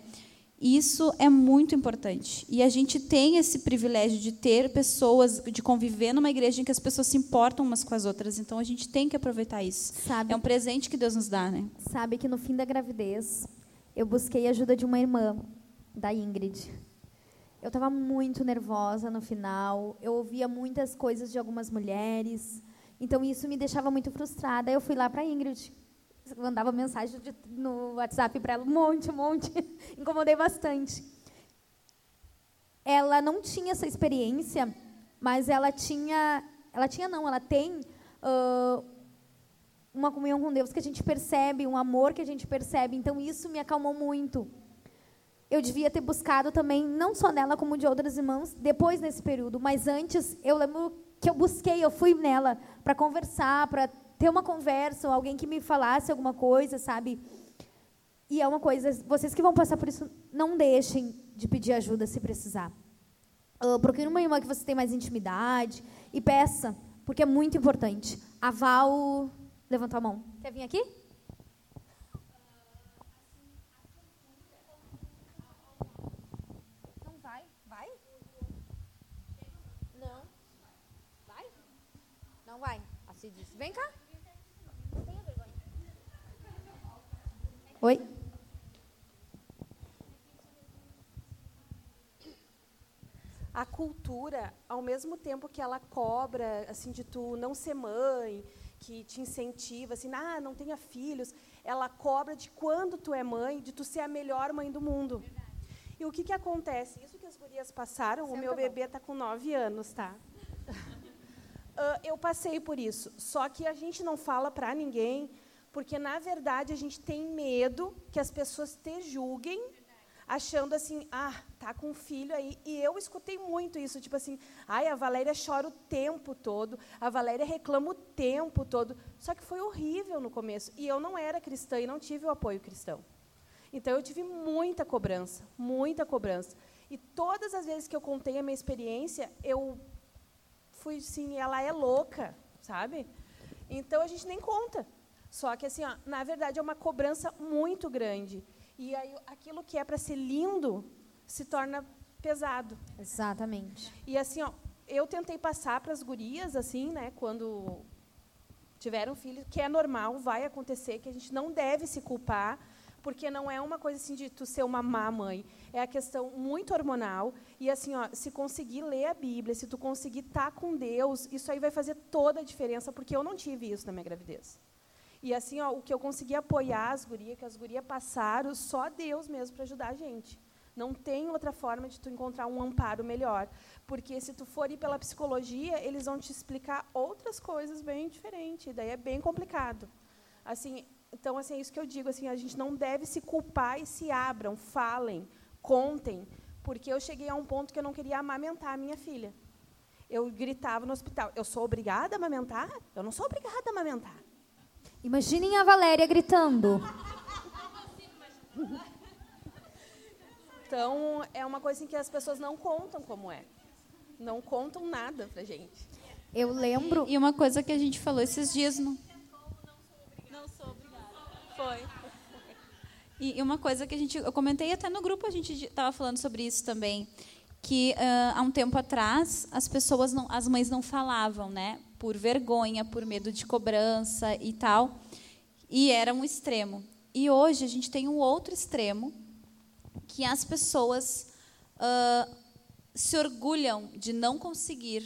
isso é muito importante. E a gente tem esse privilégio de ter pessoas, de conviver numa igreja em que as pessoas se importam umas com as outras. Então a gente tem que aproveitar isso. Sabe, é um presente que Deus nos dá, né? Sabe que no fim da gravidez eu busquei a ajuda de uma irmã, da Ingrid. Eu estava muito nervosa no final. Eu ouvia muitas coisas de algumas mulheres. Então isso me deixava muito frustrada. Eu fui lá para a Ingrid, mandava mensagem de, no WhatsApp para ela, um monte, um monte. Incomodei bastante. Ela não tinha essa experiência, mas ela tinha, ela tinha não, ela tem uh, uma comunhão com Deus que a gente percebe, um amor que a gente percebe. Então isso me acalmou muito. Eu devia ter buscado também, não só nela como de outras irmãs, depois nesse período, mas antes eu lembro que eu busquei, eu fui nela para conversar, para ter uma conversa, alguém que me falasse alguma coisa, sabe? E é uma coisa, vocês que vão passar por isso, não deixem de pedir ajuda se precisar. Uh, procure uma irmã que você tem mais intimidade e peça, porque é muito importante. A Val levantou a mão. Quer vir aqui? Não vai? Vai? Não. Vai? Não vai. Assim. Vem cá. Oi? A cultura, ao mesmo tempo que ela cobra, assim, de tu não ser mãe, que te incentiva, assim, ah, não tenha filhos, ela cobra de quando tu é mãe, de tu ser a melhor mãe do mundo. Verdade. E o que que acontece? Isso que as gurias passaram, Senta o meu bebê está com nove anos, tá? uh, eu passei por isso. Só que a gente não fala para ninguém, porque na verdade a gente tem medo que as pessoas te julguem, achando assim, ah, tá com um filho aí. E eu escutei muito isso, tipo assim, ai, a Valéria chora o tempo todo, a Valéria reclama o tempo todo. Só que foi horrível no começo. E eu não era cristã e não tive o apoio cristão. Então eu tive muita cobrança, muita cobrança. E todas as vezes que eu contei a minha experiência, eu fui assim, ela é louca, sabe? Então a gente nem conta. Só que, assim, ó, na verdade, é uma cobrança muito grande. E aí, aquilo que é para ser lindo se torna pesado. Exatamente. E, assim, ó, eu tentei passar para as gurias, assim, né, quando tiveram filho, que é normal, vai acontecer, que a gente não deve se culpar, porque não é uma coisa assim de tu ser uma má mãe. É a questão muito hormonal. E assim, ó, se conseguir ler a Bíblia, se tu conseguir estar tá com Deus, isso aí vai fazer toda a diferença, porque eu não tive isso na minha gravidez. E assim, ó, o que eu consegui apoiar as gurias, que as gurias passaram, só Deus mesmo para ajudar a gente. Não tem outra forma de tu encontrar um amparo melhor. Porque se tu for ir pela psicologia, eles vão te explicar outras coisas bem diferentes. Daí é bem complicado. Assim, então, assim, é isso que eu digo. Assim, a gente não deve se culpar e se abram, falem, contem. Porque eu cheguei a um ponto que eu não queria amamentar a minha filha. Eu gritava no hospital, eu sou obrigada a amamentar? Eu não sou obrigada a amamentar. Imaginem a Valéria gritando. Então, é uma coisa em que as pessoas não contam como é. Não contam nada pra gente. Eu lembro. E, uma coisa que a gente falou esses dias no. Não sou obrigada. Foi. E, e uma coisa que a gente. Eu comentei até no grupo, a gente estava falando sobre isso também. Que uh, há um tempo atrás as pessoas não, as mães não falavam, né? Por vergonha, por medo de cobrança e tal. E era um extremo. E hoje a gente tem um outro extremo, que as pessoas uh, se orgulham de não conseguir,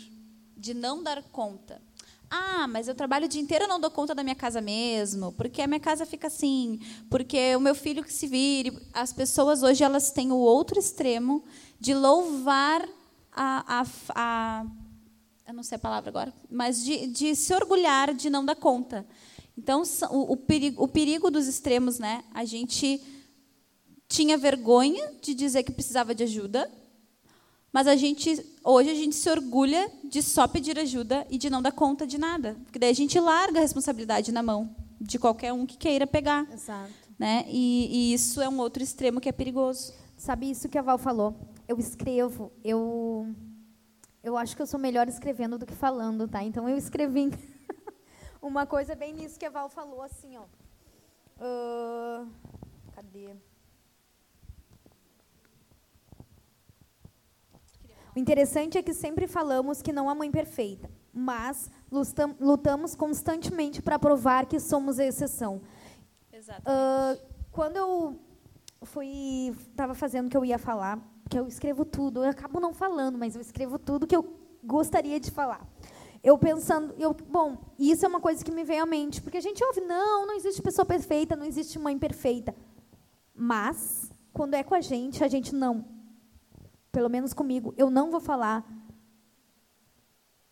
de não dar conta. Ah, mas eu trabalho o dia inteiro, eu não dou conta da minha casa mesmo, porque a minha casa fica assim, porque o meu filho que se vire. As pessoas hoje elas têm o outro extremo de louvar a, a, a eu não sei a palavra agora, mas de, de se orgulhar de não dar conta. Então, o, o, perigo, o perigo dos extremos, né? A gente tinha vergonha de dizer que precisava de ajuda, mas a gente hoje a gente se orgulha de só pedir ajuda e de não dar conta de nada, porque daí a gente larga a responsabilidade na mão de qualquer um que queira pegar. Exato. Né? E, e isso é um outro extremo que é perigoso. Sabe isso que a Val falou? Eu escrevo, eu eu acho que eu sou melhor escrevendo do que falando, tá? Então eu escrevi uma coisa bem nisso que a Val falou, assim, ó. Uh, cadê? O interessante é que sempre falamos que não há mãe perfeita, mas lutamos constantemente para provar que somos a exceção. Exatamente. Uh, quando eu fui estava fazendo o que eu ia falar, porque eu escrevo tudo. Eu acabo não falando, mas eu escrevo tudo que eu gostaria de falar. Eu pensando, eu, bom, isso é uma coisa que me veio à mente, porque a gente ouve, não, não existe pessoa perfeita, não existe mãe perfeita. Mas, quando é com a gente, a gente não. Pelo menos comigo, eu não vou falar.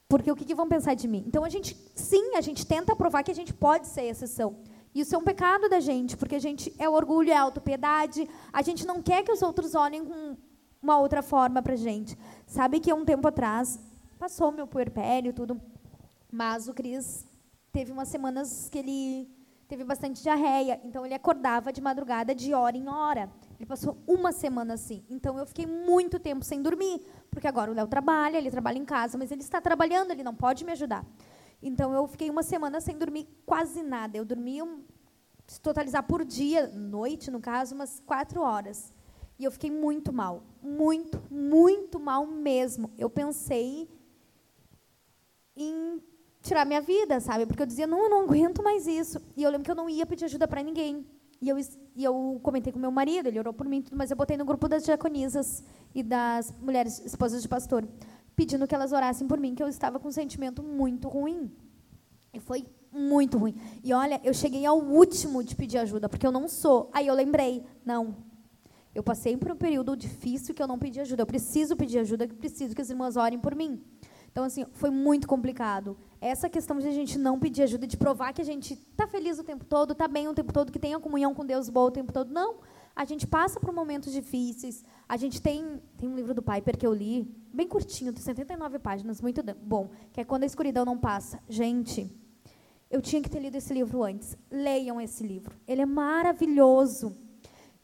Porque o que, que vão pensar de mim? Então, a gente, sim, a gente tenta provar que a gente pode ser exceção. Isso é um pecado da gente, porque a gente é orgulho, é autopiedade. A gente não quer que os outros olhem com uma outra forma para gente. Sabe que um tempo atrás, passou meu puerpério tudo, mas o Cris teve umas semanas que ele teve bastante diarreia, então ele acordava de madrugada de hora em hora. Ele passou uma semana assim. Então eu fiquei muito tempo sem dormir, porque agora o Léo trabalha, ele trabalha em casa, mas ele está trabalhando, ele não pode me ajudar. Então eu fiquei uma semana sem dormir quase nada. Eu dormia, se totalizar por dia, noite no caso, umas quatro horas. E eu fiquei muito mal, muito, muito mal mesmo. Eu pensei em tirar minha vida, sabe? Porque eu dizia, não, eu não aguento mais isso. E eu lembro que eu não ia pedir ajuda para ninguém. E eu, e eu comentei com meu marido, ele orou por mim, tudo, mas eu botei no grupo das diaconisas e das mulheres esposas de pastor, pedindo que elas orassem por mim, que eu estava com um sentimento muito ruim. E foi muito ruim. E olha, eu cheguei ao último de pedir ajuda, porque eu não sou. Aí eu lembrei, não. Eu passei por um período difícil que eu não pedi ajuda. Eu preciso pedir ajuda, eu preciso que as irmãs orem por mim. Então, assim, foi muito complicado. Essa questão de a gente não pedir ajuda, de provar que a gente está feliz o tempo todo, está bem o tempo todo, que tem a comunhão com Deus boa o tempo todo. Não. A gente passa por momentos difíceis. A gente tem, tem um livro do Piper que eu li, bem curtinho, tem 79 páginas, muito bom, que é Quando a Escuridão Não Passa. Gente, eu tinha que ter lido esse livro antes. Leiam esse livro. Ele é maravilhoso.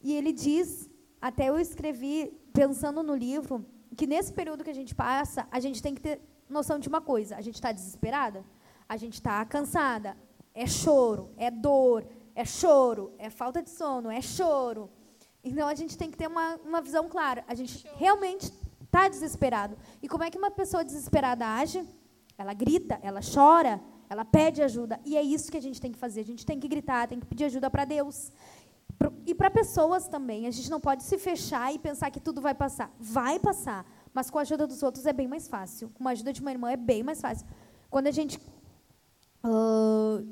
E ele diz, até eu escrevi pensando no livro, que nesse período que a gente passa, a gente tem que ter noção de uma coisa: a gente está desesperada, a gente está cansada, é choro, é dor, é choro, é falta de sono, é choro. Então a gente tem que ter uma, uma visão clara. A gente choro. realmente está desesperado. E como é que uma pessoa desesperada age? Ela grita, ela chora, ela pede ajuda. E é isso que a gente tem que fazer. A gente tem que gritar, tem que pedir ajuda para Deus. E para pessoas também. A gente não pode se fechar e pensar que tudo vai passar. Vai passar. Mas com a ajuda dos outros é bem mais fácil. Com a ajuda de uma irmã é bem mais fácil. Quando a gente uh,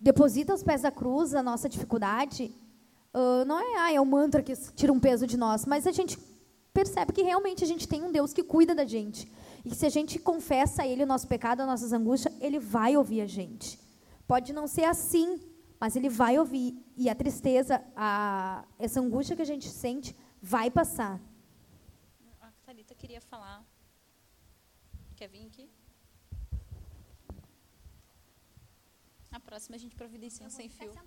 deposita aos pés da cruz a nossa dificuldade, uh, não é, ah, é o mantra que tira um peso de nós, mas a gente percebe que realmente a gente tem um Deus que cuida da gente. E se a gente confessa a Ele o nosso pecado, as nossas angústias, Ele vai ouvir a gente. Pode não ser assim, mas Ele vai ouvir. E a tristeza, a, essa angústia que a gente sente, vai passar queria falar. Quer vir aqui? A próxima a gente providencia um sem fio.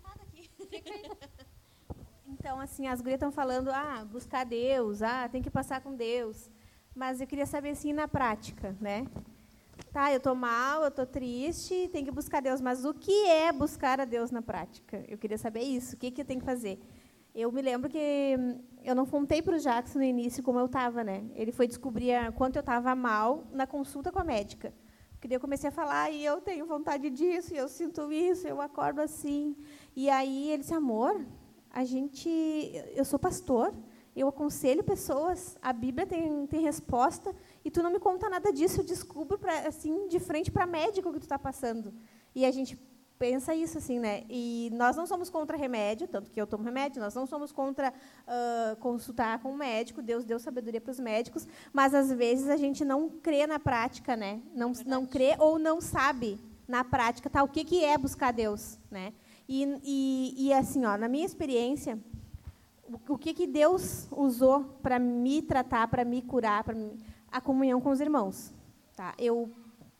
Então, assim, as gurias estão falando, ah, buscar Deus, ah, tem que passar com Deus. Mas eu queria saber, assim, na prática, né? Tá, eu estou mal, eu estou triste, tem que buscar Deus. Mas o que é buscar a Deus na prática? Eu queria saber isso. O que, que eu tenho que fazer? Eu me lembro que hum, eu não contei para o Jackson no início como eu estava, né? Ele foi descobrir quanto eu estava mal na consulta com a médica. Porque daí eu comecei a falar, e eu tenho vontade disso, e eu sinto isso, eu acordo assim. E aí ele disse, amor, a gente, eu sou pastor, eu aconselho pessoas, a Bíblia tem, tem resposta, e tu não me conta nada disso, eu descubro pra, assim de frente para médico o que tu está passando. E a gente pensa isso assim, né? E nós não somos contra remédio, tanto que eu tomo remédio, nós não somos contra uh, consultar com um médico, Deus deu sabedoria para os médicos, mas às vezes a gente não crê na prática, né? Não, não crê ou não sabe na prática tá, o que, que é buscar Deus, né? E, e, e assim, ó, na minha experiência, o, que, que Deus usou para me tratar, para me curar, para a comunhão com os irmãos. Tá? Eu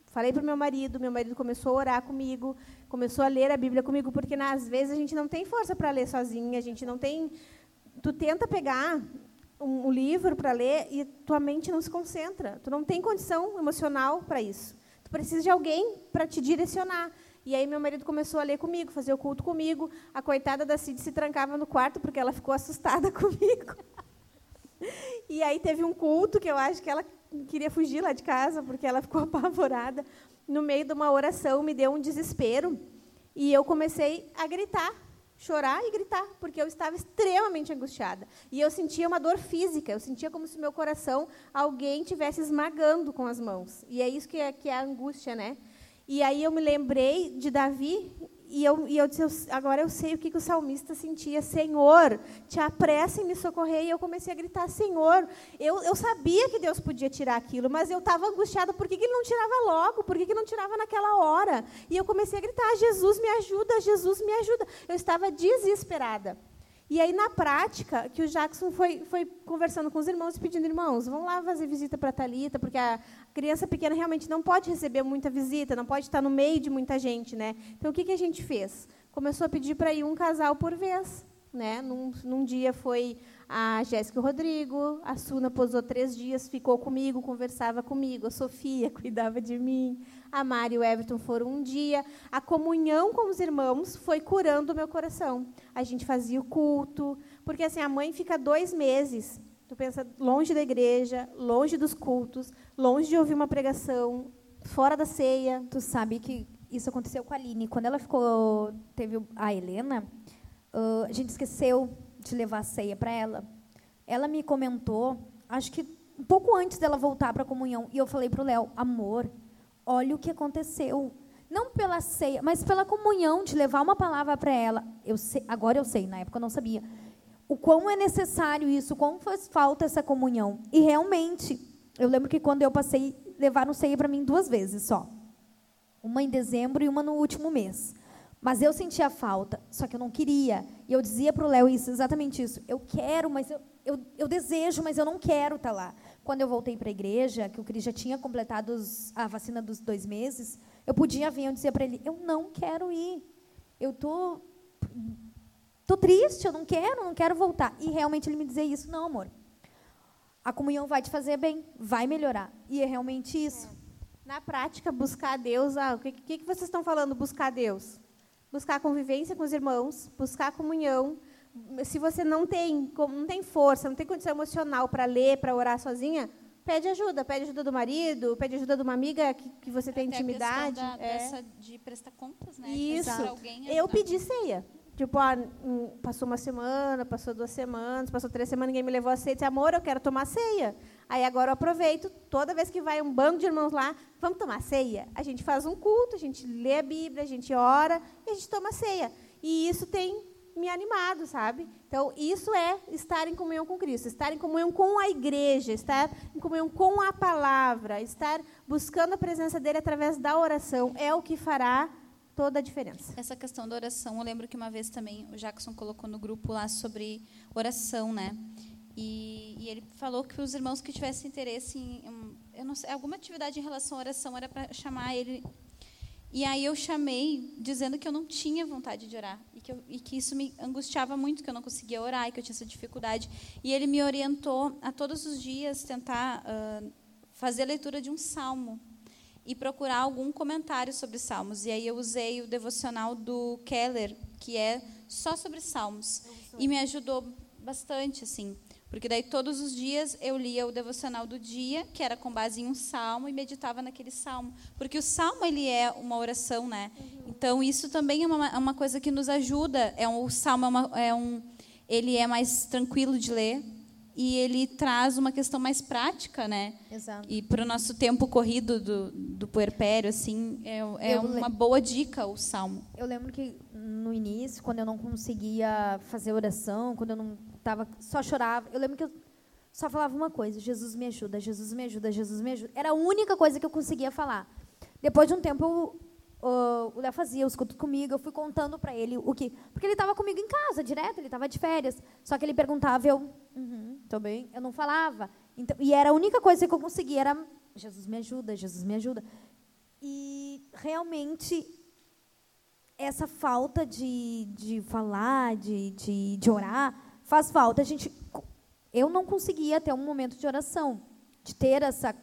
falei para o meu marido, meu marido começou a orar comigo, começou a ler a Bíblia comigo, porque às vezes a gente não tem força para ler sozinha, a gente não tem. Tu tenta pegar um, um livro para ler e tua mente não se concentra. Tu não tem condição emocional para isso. Tu precisa de alguém para te direcionar. E aí meu marido começou a ler comigo, fazer o culto comigo. A coitada da Cid se trancava no quarto porque ela ficou assustada comigo. E aí teve um culto que eu acho que ela queria fugir lá de casa porque ela ficou apavorada no meio de uma oração, me deu um desespero e eu comecei a gritar chorar e gritar, porque eu estava extremamente angustiada. E eu sentia uma dor física, eu sentia como se meu coração alguém tivesse esmagando com as mãos. E é isso que é, que é a angústia, né? E aí eu me lembrei de Davi e eu, e eu disse, agora eu sei o que, que o salmista sentia. Senhor, te apressa em me socorrer. E eu comecei a gritar, Senhor, eu, eu sabia que Deus podia tirar aquilo, mas eu estava angustiada. Por que, que ele não tirava logo? Por que, que não tirava naquela hora? E eu comecei a gritar, Jesus me ajuda, Jesus me ajuda. Eu estava desesperada. E aí, na prática, que o Jackson foi, foi conversando com os irmãos e pedindo, irmãos, vão lá fazer visita para a Thalita, porque a criança pequena realmente não pode receber muita visita, não pode estar no meio de muita gente. Né? Então, o que, que a gente fez? Começou a pedir para ir um casal por vez. Né? Num, num dia foi a Jéssica e o Rodrigo, a Suna posou três dias, ficou comigo, conversava comigo, a Sofia cuidava de mim, a Mari e o Everton foram um dia. A comunhão com os irmãos foi curando o meu coração. A gente fazia o culto, porque assim a mãe fica dois meses. Tu pensa longe da igreja, longe dos cultos, longe de ouvir uma pregação, fora da ceia. Tu sabe que isso aconteceu com a Aline. Quando ela ficou, teve a Helena, uh, a gente esqueceu de levar a ceia para ela. Ela me comentou, acho que um pouco antes dela voltar para a comunhão, e eu falei para o Léo, amor, olha o que aconteceu. Não pela ceia, mas pela comunhão de levar uma palavra para ela. Eu sei, agora eu sei, na época eu não sabia. O quão é necessário isso, quão faz falta essa comunhão. E realmente, eu lembro que quando eu passei, levaram ceia para mim duas vezes só. Uma em dezembro e uma no último mês. Mas eu sentia falta, só que eu não queria. E eu dizia para o Léo isso, exatamente isso. Eu quero, mas eu, eu, eu desejo, mas eu não quero estar tá lá. Quando eu voltei para a igreja, que o Cris já tinha completado os, a vacina dos dois meses, eu podia vir, eu dizia para ele, eu não quero ir. Eu tô, tô triste, eu não quero, não quero voltar. E realmente ele me dizia isso, não, amor. A comunhão vai te fazer bem, vai melhorar. E é realmente isso. É. Na prática, buscar Deus, ah, o que, que, que vocês estão falando, buscar Deus? Buscar convivência com os irmãos, buscar comunhão, se você não tem, não tem força, não tem condição emocional para ler, para orar sozinha, pede ajuda. Pede ajuda do marido, pede ajuda de uma amiga que, que você tem Até intimidade. A da, é. dessa de prestar contas, né? Isso. Eu pedi ceia. Tipo, ah, passou uma semana, passou duas semanas, passou três semanas, ninguém me levou a ceia. Disse, amor, eu quero tomar ceia. Aí agora eu aproveito, toda vez que vai um bando de irmãos lá, vamos tomar ceia? A gente faz um culto, a gente lê a Bíblia, a gente ora e a gente toma ceia. E isso tem me animado, sabe? Então, isso é estar em comunhão com Cristo, estar em comunhão com a igreja, estar em comunhão com a palavra, estar buscando a presença dele através da oração, é o que fará toda a diferença. Essa questão da oração, eu lembro que uma vez também o Jackson colocou no grupo lá sobre oração, né? E, e ele falou que os irmãos que tivessem interesse em, eu não sei, alguma atividade em relação à oração era para chamar ele e aí eu chamei dizendo que eu não tinha vontade de orar e que, eu, e que isso me angustiava muito, que eu não conseguia orar e que eu tinha essa dificuldade. E ele me orientou a todos os dias tentar uh, fazer a leitura de um salmo e procurar algum comentário sobre salmos. E aí eu usei o devocional do Keller, que é só sobre salmos, e me ajudou bastante assim. Porque daí todos os dias eu lia o devocional do dia, que era com base em um salmo, e meditava naquele salmo. Porque o salmo ele é uma oração, né? Uhum. Então isso também é uma, é uma coisa que nos ajuda. É um, o salmo é, uma, é um, ele é mais tranquilo de ler e ele traz uma questão mais prática, né? Exato. E para o nosso tempo corrido do, do puerpério, assim, é, é uma boa dica o salmo. Eu lembro que no início, quando eu não conseguia fazer oração, quando eu não tava, só chorava. Eu lembro que eu só falava uma coisa: Jesus me ajuda, Jesus me ajuda, Jesus me ajuda. Era a única coisa que eu conseguia falar. Depois de um tempo, eu, o Léo fazia os cultos comigo, eu fui contando para ele o que. Porque ele estava comigo em casa, direto, ele estava de férias. Só que ele perguntava, eu, uhum, tô bem. Eu não falava. Então, e era a única coisa que eu conseguia, era Jesus me ajuda, Jesus me ajuda. E realmente essa falta de, de falar, de, de, de orar, faz falta. A gente, eu não conseguia ter um momento de oração, de ter essa,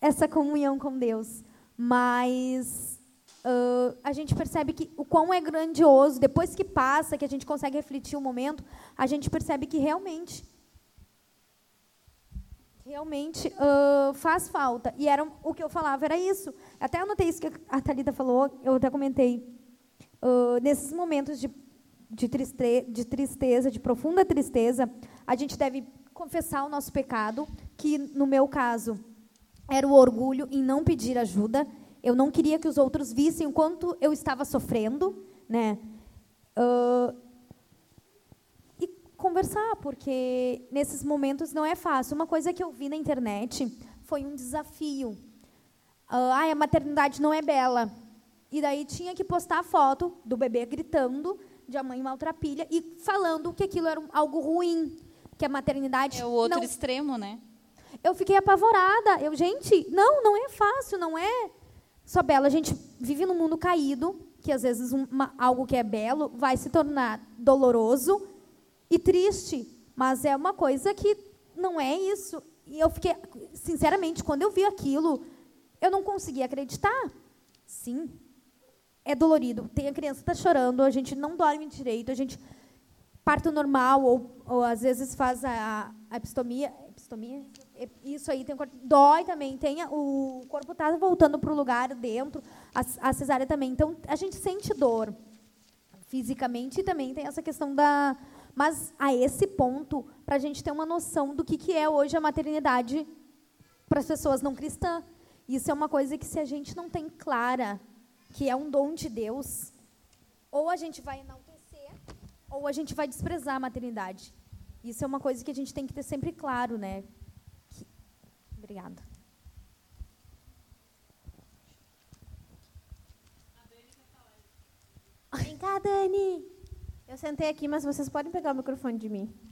essa comunhão com Deus. Mas uh, a gente percebe que o quão é grandioso, depois que passa, que a gente consegue refletir o momento, a gente percebe que realmente realmente uh, faz falta. E era o que eu falava, era isso. Até anotei isso que a Thalita falou, eu até comentei. Uh, nesses momentos de de, triste, de tristeza, de profunda tristeza, a gente deve confessar o nosso pecado, que no meu caso era o orgulho em não pedir ajuda. Eu não queria que os outros vissem o quanto eu estava sofrendo, né? Uh, e conversar, porque nesses momentos não é fácil. Uma coisa que eu vi na internet foi um desafio. Uh, ah, a maternidade não é bela. E daí tinha que postar a foto do bebê gritando, de a mãe maltrapilha, e falando que aquilo era algo ruim, que a maternidade... É o outro não... extremo, né? Eu fiquei apavorada. Eu, gente, não, não é fácil, não é só bela. A gente vive num mundo caído, que às vezes uma, algo que é belo vai se tornar doloroso e triste. Mas é uma coisa que não é isso. E eu fiquei, sinceramente, quando eu vi aquilo, eu não conseguia acreditar. Sim, é dolorido. Tem a criança está chorando, a gente não dorme direito, a gente parto normal ou, ou às vezes faz a, a epistomia, epistomia, isso aí tem dói também, tem o corpo está voltando para o lugar dentro, a, a cesárea também. Então a gente sente dor fisicamente e também tem essa questão da mas a esse ponto para a gente ter uma noção do que que é hoje a maternidade para as pessoas não cristãs. Isso é uma coisa que se a gente não tem clara que é um dom de Deus, ou a gente vai enaltecer, ou a gente vai desprezar a maternidade. Isso é uma coisa que a gente tem que ter sempre claro, né? Que... Obrigada. Vem cá, Dani. Eu sentei aqui, mas vocês podem pegar o microfone de mim.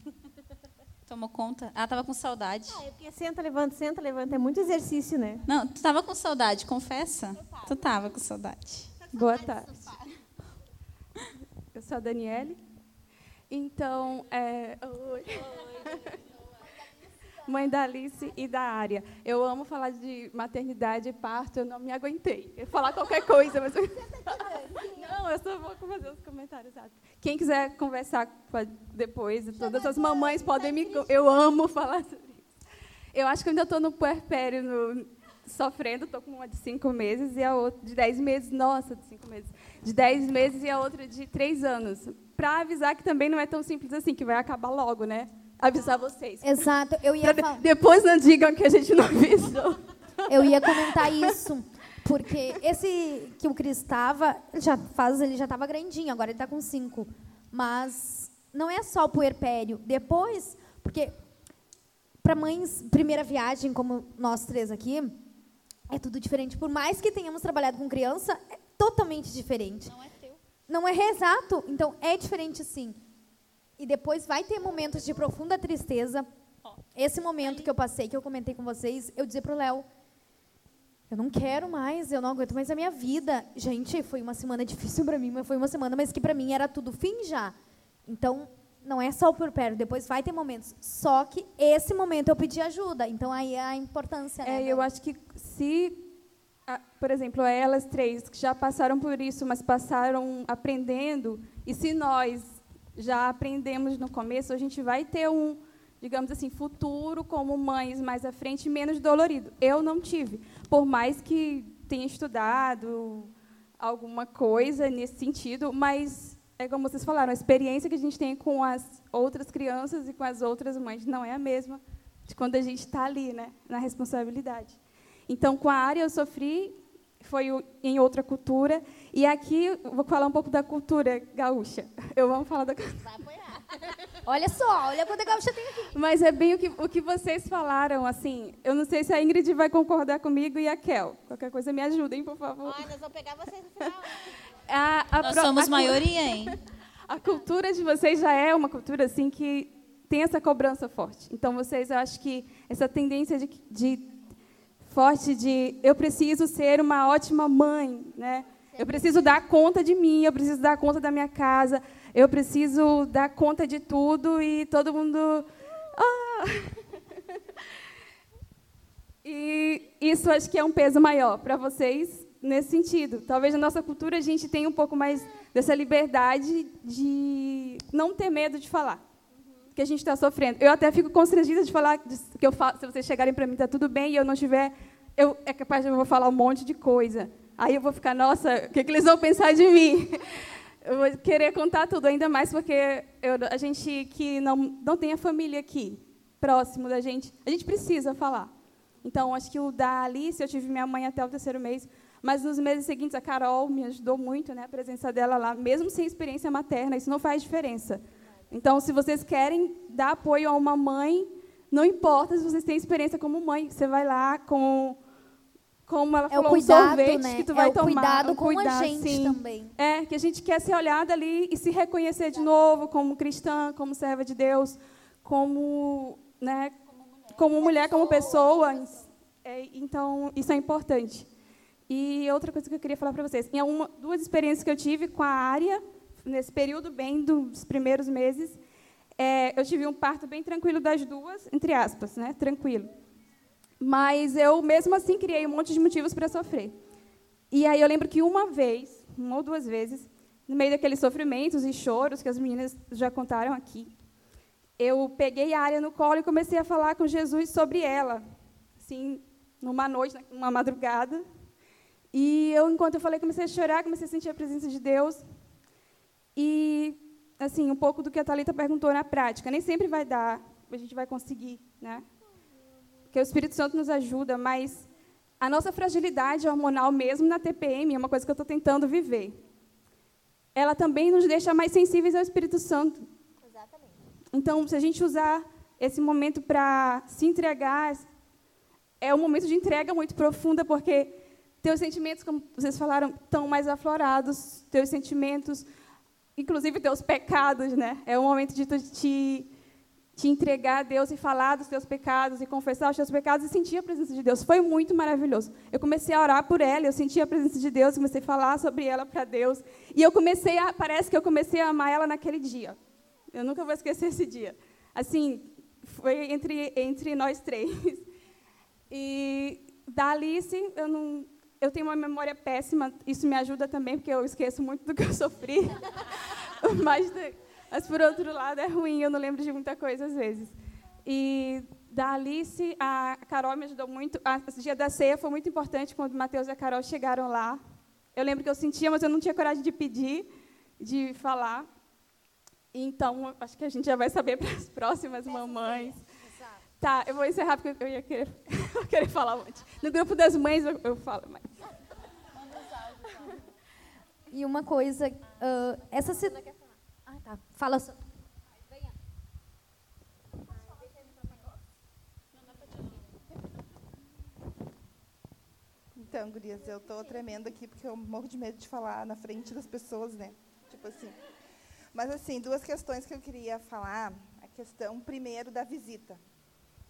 Tomou conta? Ah, tava com saudade. Ah, é porque senta, levanta, senta, levanta. É muito exercício, né? Não, tu tava com saudade, confessa? Tava. Tu tava com saudade. Boa tarde. Eu sou a Daniele. Então, é... Oi. Mãe da Alice e da Área. Eu amo falar de maternidade e parto, eu não me aguentei. Eu falar qualquer coisa, mas. não, eu só vou fazer os comentários. Quem quiser conversar depois, todas as mamães podem me. Eu amo falar sobre isso. Eu acho que eu ainda estou no puerpério, no... sofrendo. Estou com uma de cinco meses e a outra de dez meses. Nossa, de cinco meses. De dez meses e a outra de três anos. Para avisar que também não é tão simples assim, que vai acabar logo, né? Avisar vocês. Exato. Eu ia falar... Depois não digam que a gente não avisou. Eu ia comentar isso. Porque esse que o Cris estava, já faz, ele já estava grandinho, agora ele está com cinco. Mas não é só o puerpério. Depois, porque para mães, primeira viagem, como nós três aqui, é tudo diferente. Por mais que tenhamos trabalhado com criança, é totalmente diferente. Não é teu. Não é exato. Então, é diferente sim. E depois vai ter momentos de profunda tristeza. Esse momento que eu passei, que eu comentei com vocês, eu dizia para o Léo, eu não quero mais, eu não aguento mais a minha vida. Gente, foi uma semana difícil para mim, mas foi uma semana, mas que para mim era tudo fim já. Então, não é só o perto, depois vai ter momentos. Só que esse momento eu pedi ajuda, então aí é a importância. Né, é, eu acho que se, por exemplo, elas três que já passaram por isso, mas passaram aprendendo, e se nós já aprendemos no começo, a gente vai ter um digamos assim, futuro como mães mais à frente menos dolorido. Eu não tive, por mais que tenha estudado alguma coisa nesse sentido, mas é como vocês falaram, a experiência que a gente tem com as outras crianças e com as outras mães não é a mesma de quando a gente está ali, né, na responsabilidade. Então, com a área eu sofri, foi em outra cultura, e aqui vou falar um pouco da cultura gaúcha. Eu vou falar da. Apoiar. Olha só, olha quanta gaúcha tem aqui. Mas é bem o que, o que vocês falaram, assim. Eu não sei se a Ingrid vai concordar comigo e a Kel. Qualquer coisa me ajudem, por favor. Ai, nós vamos pegar vocês no final. A, a nós pro, somos a, maioria, hein? A cultura de vocês já é uma cultura assim que tem essa cobrança forte. Então vocês, eu acho que essa tendência de, de forte de eu preciso ser uma ótima mãe, né? Eu preciso dar conta de mim, eu preciso dar conta da minha casa, eu preciso dar conta de tudo e todo mundo. Ah! E isso acho que é um peso maior para vocês nesse sentido. Talvez na nossa cultura a gente tenha um pouco mais dessa liberdade de não ter medo de falar que a gente está sofrendo. Eu até fico constrangida de falar que eu falo, se vocês chegarem para mim está tudo bem e eu não tiver, eu é capaz de eu vou falar um monte de coisa. Aí eu vou ficar, nossa, o que, que eles vão pensar de mim? eu vou querer contar tudo, ainda mais porque eu, a gente que não, não tem a família aqui, próximo da gente, a gente precisa falar. Então, acho que o da Alice, eu tive minha mãe até o terceiro mês, mas nos meses seguintes a Carol me ajudou muito, né, a presença dela lá, mesmo sem experiência materna, isso não faz diferença. Então, se vocês querem dar apoio a uma mãe, não importa se vocês têm experiência como mãe, você vai lá com como ela É o falou, cuidado, um sorvete né? que tu É vai o tomar. cuidado um com a cuidado, gente sim. também. É, que a gente quer ser olhada ali e se reconhecer de novo como cristã, como serva de Deus, como, né, como mulher, como pessoa. É, então, isso é importante. E outra coisa que eu queria falar para vocês. Em uma, duas experiências que eu tive com a área, nesse período bem dos primeiros meses, é, eu tive um parto bem tranquilo das duas, entre aspas, né, tranquilo. Mas eu, mesmo assim, criei um monte de motivos para sofrer. E aí eu lembro que uma vez, uma ou duas vezes, no meio daqueles sofrimentos e choros que as meninas já contaram aqui, eu peguei a área no colo e comecei a falar com Jesus sobre ela, assim, numa noite, numa madrugada. E eu, enquanto eu falei, comecei a chorar, comecei a sentir a presença de Deus. E, assim, um pouco do que a Talita perguntou na prática, nem sempre vai dar, a gente vai conseguir, né? Porque o Espírito Santo nos ajuda, mas a nossa fragilidade hormonal, mesmo na TPM, é uma coisa que eu estou tentando viver. Ela também nos deixa mais sensíveis ao Espírito Santo. Exatamente. Então, se a gente usar esse momento para se entregar, é um momento de entrega muito profunda, porque teus sentimentos, como vocês falaram, estão mais aflorados, teus sentimentos, inclusive teus pecados, né? É um momento de te te entregar a Deus e falar dos teus pecados e confessar os teus pecados e sentir a presença de Deus. Foi muito maravilhoso. Eu comecei a orar por ela, eu senti a presença de Deus, comecei a falar sobre ela para Deus. E eu comecei a, parece que eu comecei a amar ela naquele dia. Eu nunca vou esquecer esse dia. Assim, foi entre, entre nós três. E da Alice, eu não. Eu tenho uma memória péssima, isso me ajuda também, porque eu esqueço muito do que eu sofri. Mas mas, por outro lado, é ruim, eu não lembro de muita coisa às vezes. E da Alice, a Carol me ajudou muito. O dia da ceia foi muito importante quando o Mateus e a Carol chegaram lá. Eu lembro que eu sentia, mas eu não tinha coragem de pedir, de falar. Então, acho que a gente já vai saber para as próximas mamães. Tá, eu vou encerrar porque eu ia querer, eu querer falar um monte. No grupo das mães eu, eu falo mais. E uma coisa, uh, essa situação. Tá. Fala só. Então, gurias, eu tô tremendo aqui porque eu morro de medo de falar na frente das pessoas, né? Tipo assim. Mas assim, duas questões que eu queria falar. A questão primeiro da visita.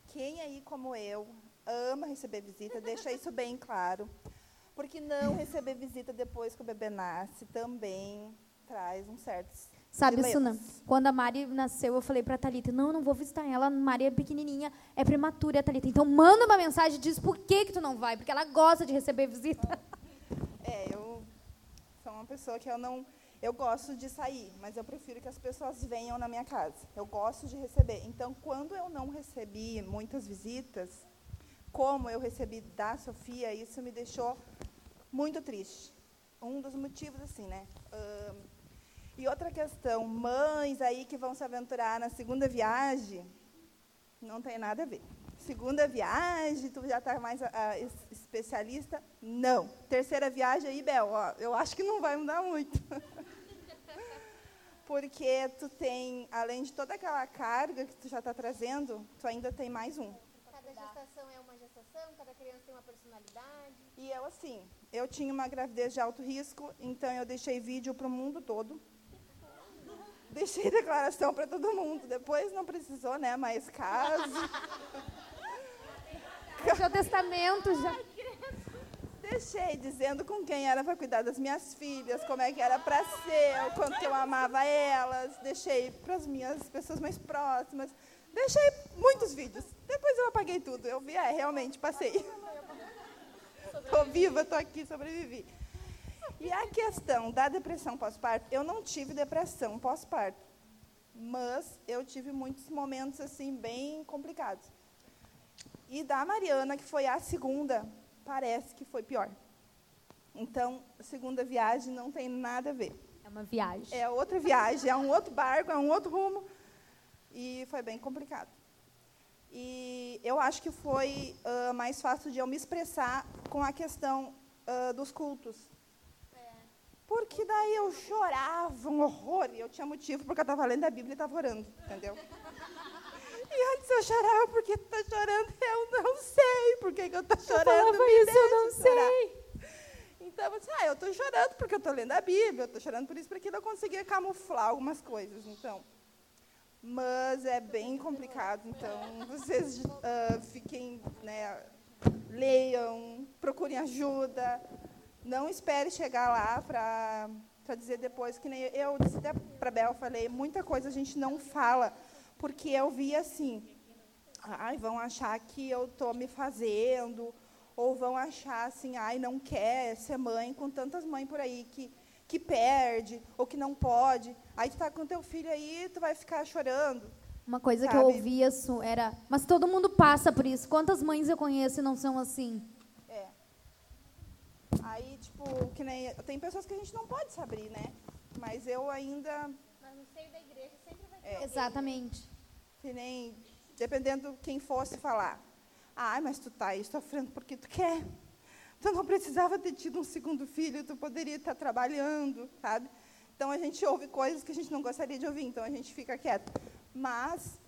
Quem aí como eu ama receber visita, deixa isso bem claro. Porque não receber visita depois que o bebê nasce também traz um certo Sabe, Suna, quando a Mari nasceu, eu falei para a Thalita, não, não vou visitar ela, a Mari é pequenininha, é prematura, a Thalita. Então, manda uma mensagem e diz por que, que tu não vai, porque ela gosta de receber visita. É, eu sou uma pessoa que eu não... Eu gosto de sair, mas eu prefiro que as pessoas venham na minha casa. Eu gosto de receber. Então, quando eu não recebi muitas visitas, como eu recebi da Sofia, isso me deixou muito triste. Um dos motivos, assim, né? Uh, e outra questão, mães aí que vão se aventurar na segunda viagem, não tem nada a ver. Segunda viagem, tu já está mais uh, especialista? Não. Terceira viagem aí, Bel, ó, eu acho que não vai mudar muito. Porque tu tem, além de toda aquela carga que tu já está trazendo, tu ainda tem mais um. Cada gestação é uma gestação, cada criança tem uma personalidade. E eu, assim, eu tinha uma gravidez de alto risco, então eu deixei vídeo para o mundo todo. Deixei declaração para todo mundo. Depois não precisou, né? Mais caso. Seu testamento já. Deixei dizendo com quem era para cuidar das minhas filhas, como é que era para ser, o quanto eu amava elas. Deixei para as minhas pessoas mais próximas. Deixei muitos vídeos. Depois eu apaguei tudo. Eu vi, é, realmente, passei. Estou viva, estou aqui, sobrevivi. E a questão da depressão pós-parto, eu não tive depressão pós-parto, mas eu tive muitos momentos assim bem complicados. E da Mariana, que foi a segunda, parece que foi pior. Então, segunda viagem não tem nada a ver. É uma viagem. É outra viagem, é um outro barco, é um outro rumo. E foi bem complicado. E eu acho que foi uh, mais fácil de eu me expressar com a questão uh, dos cultos. Porque daí eu chorava um horror, e eu tinha motivo porque eu estava lendo a Bíblia e estava orando, entendeu? E antes eu chorava porque tu tá chorando, eu não sei por que, eu tô chorando. Eu falava isso, eu não chorar. sei. Então, eu disse, ah, eu estou chorando porque eu estou lendo a Bíblia, eu estou chorando por isso, porque eu conseguia camuflar algumas coisas. Então, mas é bem complicado. Então, vocês uh, fiquem, né, leiam, procurem ajuda. Não espere chegar lá para para dizer depois que nem eu disse até para Bel falei muita coisa a gente não fala porque eu vi assim ai vão achar que eu estou me fazendo ou vão achar assim ai não quer ser mãe com tantas mães por aí que que perde ou que não pode. Aí tu tá com teu filho aí, tu vai ficar chorando. Uma coisa sabe? que eu ouvia era, mas todo mundo passa por isso. Quantas mães eu conheço e não são assim? Tipo, que nem tem pessoas que a gente não pode se abrir, né? Mas eu ainda Mas no seio da igreja sempre vai ter. É. Exatamente. Que nem dependendo quem fosse falar. Ah, mas tu tá aí sofrendo porque tu quer. Tu não precisava ter tido um segundo filho, tu poderia estar trabalhando, sabe? Então a gente ouve coisas que a gente não gostaria de ouvir, então a gente fica quieto. Mas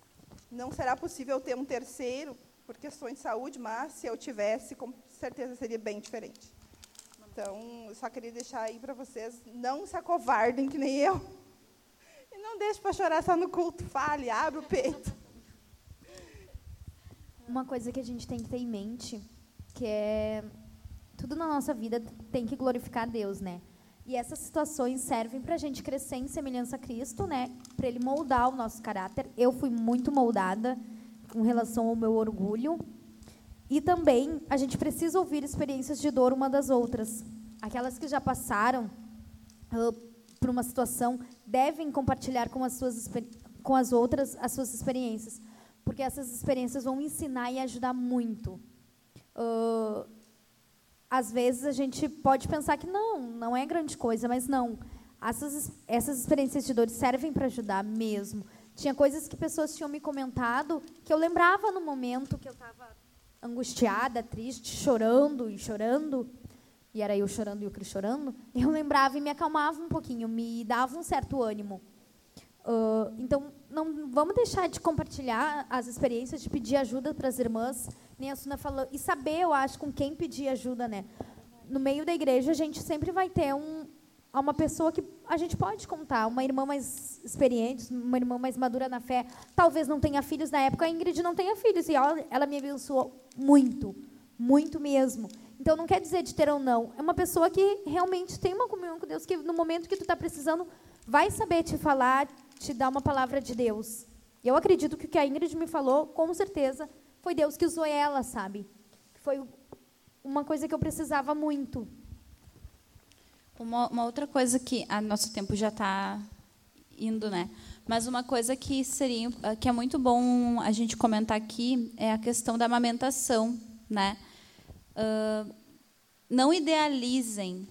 não será possível ter um terceiro por questões de saúde, mas se eu tivesse, com certeza seria bem diferente. Então, só queria deixar aí para vocês, não se acovardem que nem eu. E não deixe para chorar só no culto, fale, abre o peito. Uma coisa que a gente tem que ter em mente, que é tudo na nossa vida tem que glorificar Deus, né? E essas situações servem para a gente crescer em semelhança a Cristo, né? Para Ele moldar o nosso caráter. Eu fui muito moldada com relação ao meu orgulho. E também a gente precisa ouvir experiências de dor uma das outras. Aquelas que já passaram uh, por uma situação devem compartilhar com as suas com as outras as suas experiências, porque essas experiências vão ensinar e ajudar muito. Uh, às vezes a gente pode pensar que não, não é grande coisa, mas não. Essas, essas experiências de dor servem para ajudar mesmo. Tinha coisas que pessoas tinham me comentado que eu lembrava no momento que eu estava angustiada, triste, chorando e chorando, e era eu chorando e o Cris chorando, eu lembrava e me acalmava um pouquinho, me dava um certo ânimo. Uh, então, não vamos deixar de compartilhar as experiências, de pedir ajuda para as irmãs, nem a Suna falou, e saber, eu acho, com quem pedir ajuda, né? No meio da igreja, a gente sempre vai ter um, uma pessoa que a gente pode contar, uma irmã mais experiente, uma irmã mais madura na fé, talvez não tenha filhos na época, a Ingrid não tenha filhos, e ela, ela me abençoou muito, muito mesmo. Então, não quer dizer de ter ou não, é uma pessoa que realmente tem uma comunhão com Deus, que no momento que tu está precisando, vai saber te falar, te dar uma palavra de Deus. Eu acredito que o que a Ingrid me falou, com certeza, foi Deus que usou ela, sabe? Foi uma coisa que eu precisava muito. Uma, uma outra coisa que a nosso tempo já está indo, né? Mas uma coisa que seria que é muito bom a gente comentar aqui é a questão da amamentação, né? Uh, não idealizem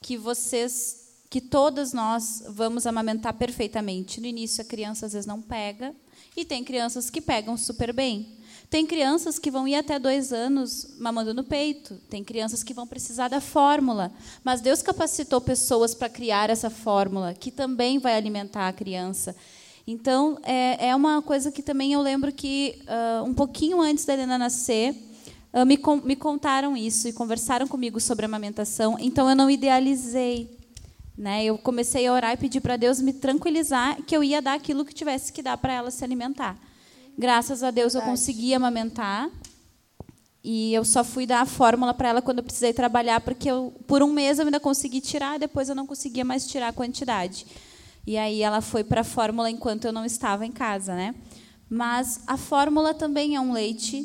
que vocês que todas nós vamos amamentar perfeitamente. No início, a criança às vezes não pega, e tem crianças que pegam super bem. Tem crianças que vão ir até dois anos mamando no peito. Tem crianças que vão precisar da fórmula. Mas Deus capacitou pessoas para criar essa fórmula, que também vai alimentar a criança. Então, é, é uma coisa que também eu lembro que, uh, um pouquinho antes da Helena nascer, uh, me, me contaram isso e conversaram comigo sobre amamentação. Então, eu não idealizei né? Eu comecei a orar e pedir para Deus me tranquilizar que eu ia dar aquilo que tivesse que dar para ela se alimentar. Graças a Deus eu consegui amamentar. E eu só fui dar a fórmula para ela quando eu precisei trabalhar, porque eu, por um mês eu ainda consegui tirar, depois eu não conseguia mais tirar a quantidade. E aí ela foi para a fórmula enquanto eu não estava em casa, né? Mas a fórmula também é um leite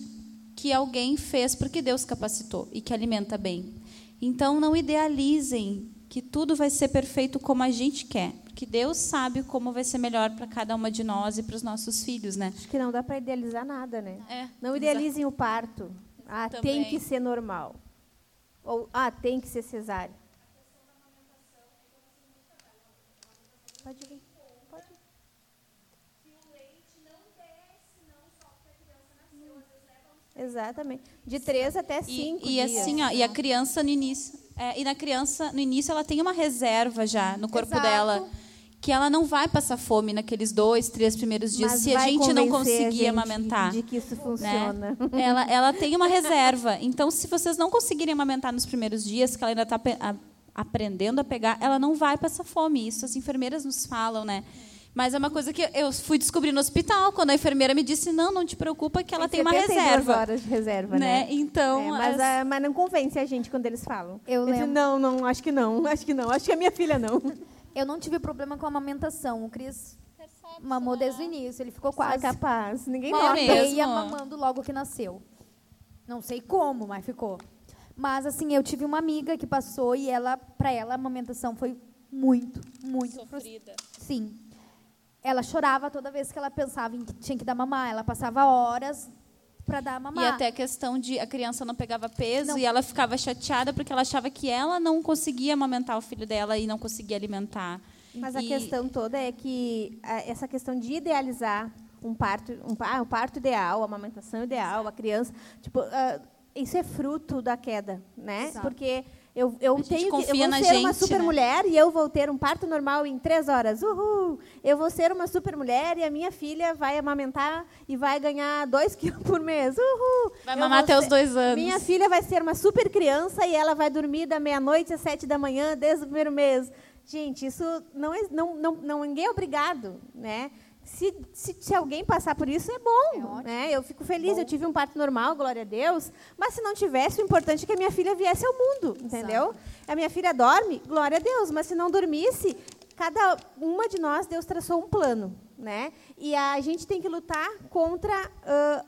que alguém fez porque Deus capacitou e que alimenta bem. Então não idealizem que tudo vai ser perfeito como a gente quer, porque Deus sabe como vai ser melhor para cada uma de nós e para os nossos filhos, né? Acho que não dá para idealizar nada, né? É, não idealizem exato. o parto. Ah, Também. tem que ser normal. Ou ah, tem que ser cesárea. Pode vir. Pode vir. Exatamente. De três até cinco E, e dias. assim, ó, e a criança no início, é, e na criança no início ela tem uma reserva já no corpo Exato. dela que ela não vai passar fome naqueles dois, três primeiros dias Mas se a gente não a conseguir gente amamentar. De que isso funciona. Ela, ela tem uma reserva. Então, se vocês não conseguirem amamentar nos primeiros dias, que ela ainda está aprendendo a pegar, ela não vai passar fome. Isso as enfermeiras nos falam, né? Mas é uma coisa que eu fui descobrir no hospital, quando a enfermeira me disse, não, não te preocupa que ela tem uma 72 reserva. horas de reserva, né? né? Então, É, mas, as- ah, mas não convence a gente quando eles falam. Eu disse, lembro. não, não, acho que não, acho que não, acho que a minha filha não. Eu não tive problema com a amamentação. O Cris mamou desde o início. Ele ficou Quase quase capaz. Ninguém É uma nota. mesmo? meia mamando logo que nasceu. Não sei como, mas ficou. Mas assim, eu tive uma amiga que passou e ela, para ela, a amamentação foi muito, muito Sofrida. Sim. Ela chorava toda vez que ela pensava em que tinha que dar mamar. Ela passava horas para dar mamar. E até a questão de a criança não pegava peso Não. e ela ficava chateada porque ela achava que ela não conseguia amamentar o filho dela e não conseguia alimentar. Mas a E- questão toda é que essa questão de idealizar um parto, um, ah, um parto ideal, a amamentação ideal, a criança, tipo, ah, isso é fruto da queda, né? Exato. Porque eu, eu tenho que, eu vou ser uma gente, super né? mulher e eu vou ter um parto normal em três horas. Uhul! Eu vou ser uma super mulher e a minha filha vai amamentar e vai ganhar dois quilos por mês. Uhul! Vai Eu mamar até os dois anos. Minha filha vai ser uma super criança e ela vai dormir da meia-noite às sete da manhã desde o primeiro mês. Gente, isso não é, não, não, não ninguém é obrigado, né? Se, se, se alguém passar por isso, é bom. né? Eu fico feliz, eu tive um parto normal, glória a Deus. Mas se não tivesse, o importante é que a minha filha viesse ao mundo, entendeu? A minha filha dorme, glória a Deus. Mas se não dormisse, cada uma de nós, Deus traçou um plano. Né? E a gente tem que lutar contra ah,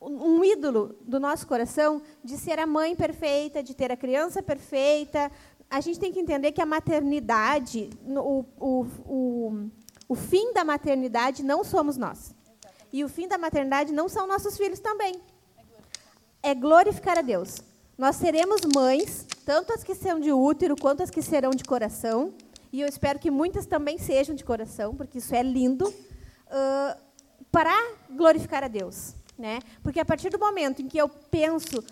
um ídolo do nosso coração de ser a mãe perfeita, de ter a criança perfeita. A gente tem que entender que a maternidade, o, o, o, o fim da maternidade não somos nós. E o fim da maternidade não são nossos filhos também. É glorificar a Deus. Nós seremos mães, tanto as que são de útero quanto as que serão de coração. E eu espero que muitas também sejam de coração, porque isso é lindo. ãh, para glorificar a Deus. Né? Porque a partir do momento em que eu penso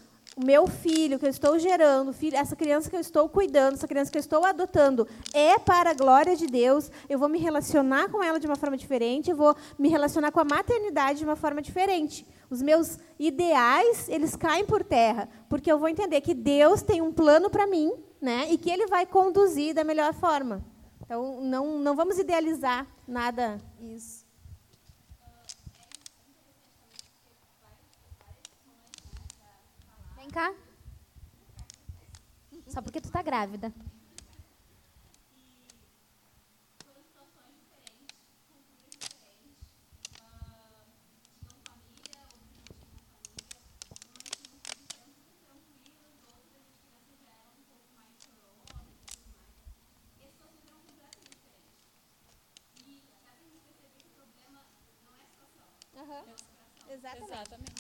meu filho que eu estou gerando, filho- essa criança que eu estou cuidando, essa criança que eu estou adotando, é para a glória de Deus, eu vou me relacionar com ela de uma forma diferente, eu vou me relacionar com a maternidade de uma forma diferente. Os meus ideais, eles caem por terra, porque eu vou entender que Deus tem um plano para mim, né? E que ele vai conduzir da melhor forma. Então, não, não vamos idealizar nada Isso. Cá. Só porque tu tá grávida.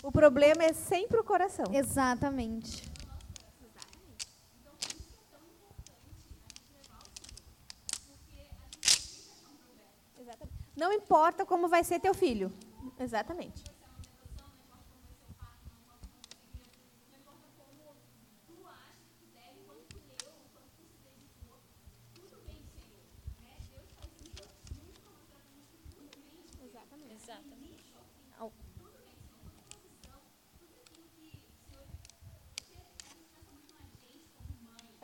O problema é sempre o coração. Exatamente. Não importa como vai ser teu filho. Exatamente.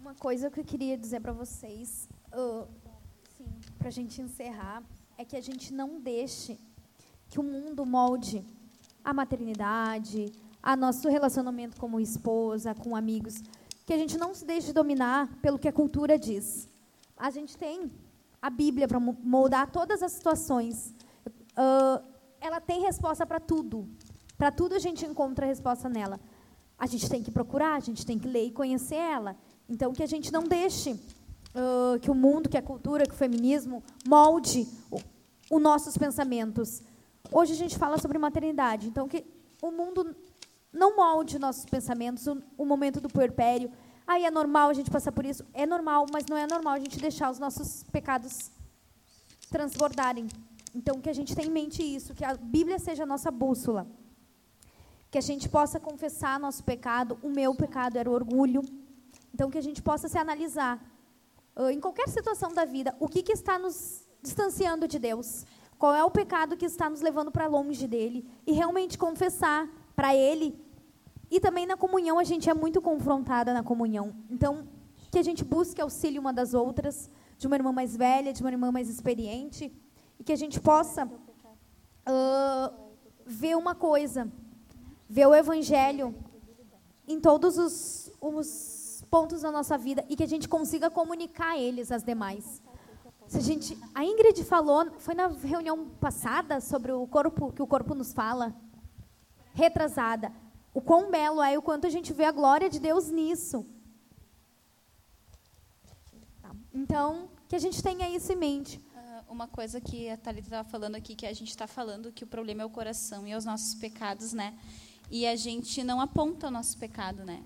Uma coisa que eu queria dizer para vocês, uh, para a gente encerrar, é que a gente não deixe que o mundo molde a maternidade, a nosso relacionamento como esposa, com amigos, que a gente não se deixe dominar pelo que a cultura diz. A gente tem a Bíblia para moldar todas as situações. Uh, ela tem resposta para tudo. Para tudo a gente encontra a resposta nela. A gente tem que procurar, a gente tem que ler e conhecer ela. Então, que a gente não deixe uh, que o mundo, que a cultura, que o feminismo molde os nossos pensamentos. Hoje a gente fala sobre maternidade, então que o mundo não molde nossos pensamentos, o, o momento do puerpério. Aí é normal a gente passar por isso? É normal, mas não é normal a gente deixar os nossos pecados transbordarem. Então, que a gente tenha em mente isso, que a Bíblia seja a nossa bússola. Que a gente possa confessar nosso pecado. O meu pecado era o orgulho. Então, que a gente possa se analisar, uh, em qualquer situação da vida, o que, que está nos distanciando de Deus. Qual é o pecado que está nos levando para longe dele. E realmente confessar para ele. E também na comunhão, a gente é muito confrontada na comunhão. Então, que a gente busque auxílio uma das outras, de uma irmã mais velha, de uma irmã mais experiente e que a gente possa uh, ver uma coisa, ver o Evangelho em todos os, os pontos da nossa vida e que a gente consiga comunicar eles às demais. Se a gente, a Ingrid falou, foi na reunião passada sobre o corpo que o corpo nos fala, retrasada. O quão belo é e o quanto a gente vê a glória de Deus nisso. Então, que a gente tenha isso em mente uma coisa que a Thalita estava falando aqui, que a gente está falando que o problema é o coração e os nossos pecados, né? E a gente não aponta o nosso pecado, né?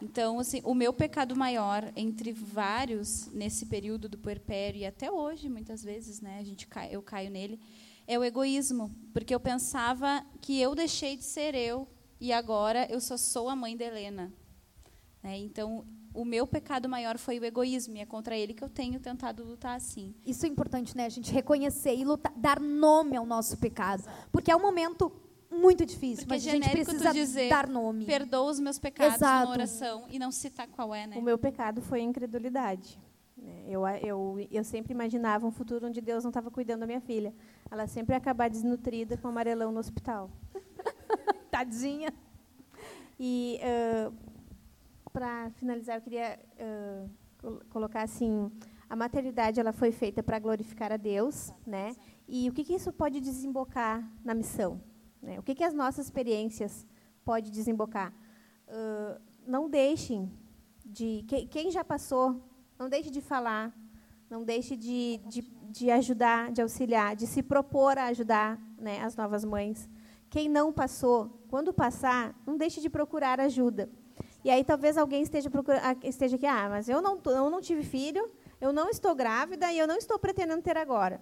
Então, assim, o meu pecado maior, entre vários, nesse período do puerpério, e até hoje, muitas vezes, né, a gente cai, eu caio nele, é o egoísmo. Porque eu pensava que eu deixei de ser eu, e agora eu só sou a mãe da Helena. Né? Então, o meu pecado maior foi o egoísmo, e é contra ele que eu tenho tentado lutar assim. Isso é importante, né? A gente reconhecer e lutar, dar nome ao nosso pecado. Porque é um momento muito difícil, Porque mas a gente precisa dizer, dar nome. Perdoa os meus pecados Exato. na oração e não citar qual é, né? O meu pecado foi a incredulidade. Né? Eu, eu, eu sempre imaginava um futuro onde Deus não estava cuidando da minha filha. Ela sempre ia acabar desnutrida com amarelão no hospital. E uh, para finalizar, eu queria uh, colocar assim: a maternidade ela foi feita para glorificar a Deus, né? E o que, que isso pode desembocar na missão? Né? O que, que as nossas experiências pode desembocar? Uh, não deixem de que, quem já passou, não deixe de falar, não deixe de, de, de ajudar, de auxiliar, de se propor a ajudar né, as novas mães. Quem não passou, quando passar, não deixe de procurar ajuda. E aí talvez alguém esteja, esteja aqui, ah, mas eu não, eu não tive filho, eu não estou grávida e eu não estou pretendendo ter agora.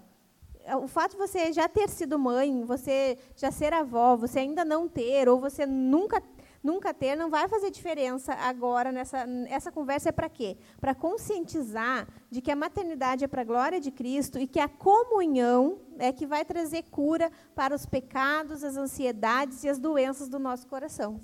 O fato de você já ter sido mãe, você já ser avó, você ainda não ter, ou você nunca nunca ter, não vai fazer diferença agora nessa essa conversa é para quê? Para conscientizar de que a maternidade é para a glória de Cristo e que a comunhão é que vai trazer cura para os pecados, as ansiedades e as doenças do nosso coração.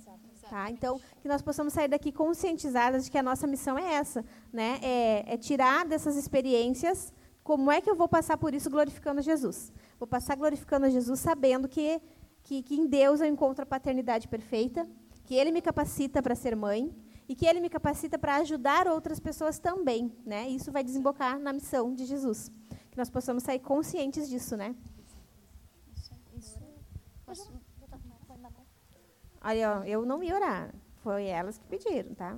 Tá? Então, que nós possamos sair daqui conscientizadas de que a nossa missão é essa, né? É, é, tirar dessas experiências como é que eu vou passar por isso glorificando Jesus. Vou passar glorificando Jesus sabendo que, que, que em Deus eu encontro a paternidade perfeita, que Ele me capacita para ser mãe e que Ele me capacita para ajudar outras pessoas também, né? Isso vai desembocar na missão de Jesus. Que nós possamos sair conscientes disso, né? Olha, eu não ia orar. Foi elas que pediram, tá?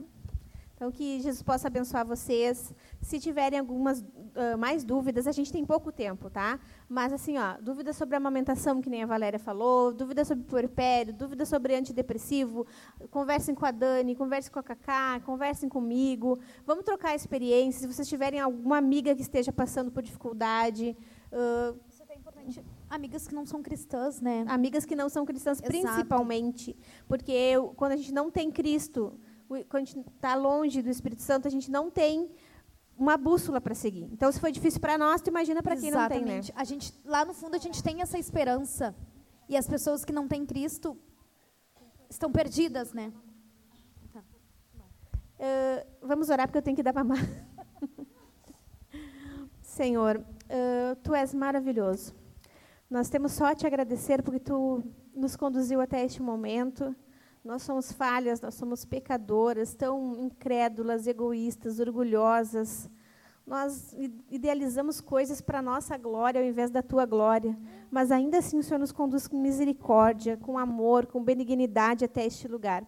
Então, que Jesus possa abençoar vocês. Se tiverem algumas uh, mais dúvidas, a gente tem pouco tempo, tá? Mas, assim, ó, dúvidas sobre amamentação, que nem a Valéria falou, dúvidas sobre puerpério, dúvidas sobre antidepressivo, conversem com a Dani, conversem com a Cacá, conversem comigo. Vamos trocar experiências. Se vocês tiverem alguma amiga que esteja passando por dificuldade... Uh, amigas que não são cristãs, né? Amigas que não são cristãs, Exato. principalmente. Porque quando a gente não tem Cristo, quando a gente está longe do Espírito Santo, a gente não tem uma bússola para seguir. Então, se foi difícil para nós, tu imagina para quem não tem, né? A gente, lá no fundo, a gente tem essa esperança. E as pessoas que não têm Cristo estão perdidas, né? Uh, vamos orar porque eu tenho que dar para Mar. Senhor, uh, tu és maravilhoso. Nós temos só a te agradecer porque tu nos conduziu até este momento. Nós somos falhas, nós somos pecadoras, tão incrédulas, egoístas, orgulhosas. Nós idealizamos coisas para a nossa glória ao invés da tua glória. Mas ainda assim o Senhor nos conduz com misericórdia, com amor, com benignidade até este lugar.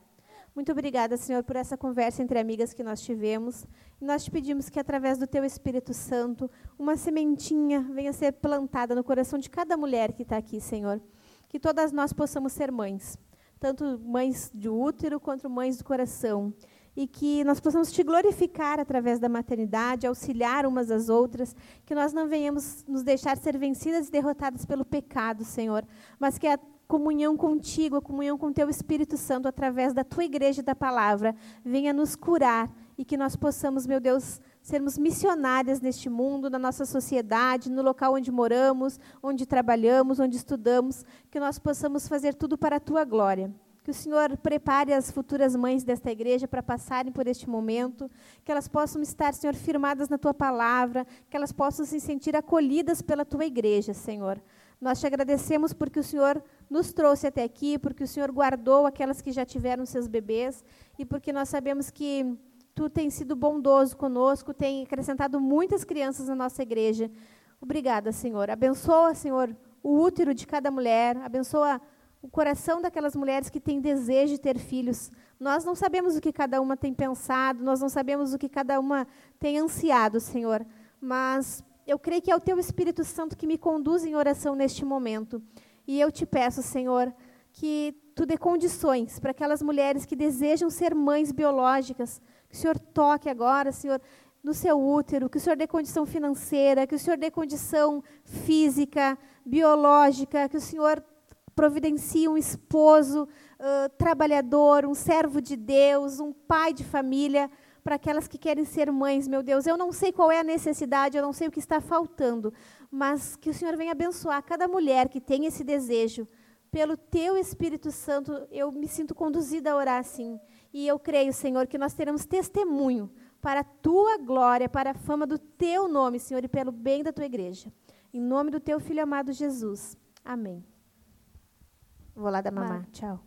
Muito obrigada, Senhor, por essa conversa entre amigas que nós tivemos. E nós te pedimos que, através do Teu Espírito Santo, uma sementinha venha ser plantada no coração de cada mulher que está aqui, Senhor. Que todas nós possamos ser mães, tanto mães de útero quanto mães do coração. E que nós possamos te glorificar através da maternidade, auxiliar umas às outras, que nós não venhamos nos deixar ser vencidas e derrotadas pelo pecado, Senhor, mas que a comunhão contigo, a comunhão com teu Espírito Santo através da tua igreja e da palavra, venha nos curar e que nós possamos, meu Deus, sermos missionárias neste mundo, na nossa sociedade, no local onde moramos, onde trabalhamos, onde estudamos, que nós possamos fazer tudo para a tua glória. Que o Senhor prepare as futuras mães desta igreja para passarem por este momento, que elas possam estar, Senhor, firmadas na tua palavra, que elas possam se sentir acolhidas pela tua igreja, Senhor. Nós te agradecemos porque o Senhor nos trouxe até aqui, porque o Senhor guardou aquelas que já tiveram seus bebês e porque nós sabemos que tu tens sido bondoso conosco, tem acrescentado muitas crianças na nossa igreja. Obrigada, Senhor. Abençoa, Senhor, o útero de cada mulher, abençoa o coração daquelas mulheres que têm desejo de ter filhos. Nós não sabemos o que cada uma tem pensado, nós não sabemos o que cada uma tem ansiado, Senhor, mas eu creio que é o teu Espírito Santo que me conduz em oração neste momento. E eu te peço, Senhor, que tu dê condições para aquelas mulheres que desejam ser mães biológicas, que o Senhor toque agora, Senhor, no seu útero, que o Senhor dê condição financeira, que o Senhor dê condição física, biológica, que o Senhor providencie um esposo uh, trabalhador, um servo de Deus, um pai de família, para aquelas que querem ser mães, meu Deus. Eu não sei qual é a necessidade, eu não sei o que está faltando, mas que o Senhor venha abençoar cada mulher que tem esse desejo. Pelo teu Espírito Santo, eu me sinto conduzida a orar assim. E eu creio, Senhor, que nós teremos testemunho para a tua glória, para a fama do teu nome, Senhor, e pelo bem da tua igreja. Em nome do teu filho amado Jesus. Amém. Vou lá dar mamar. Tchau.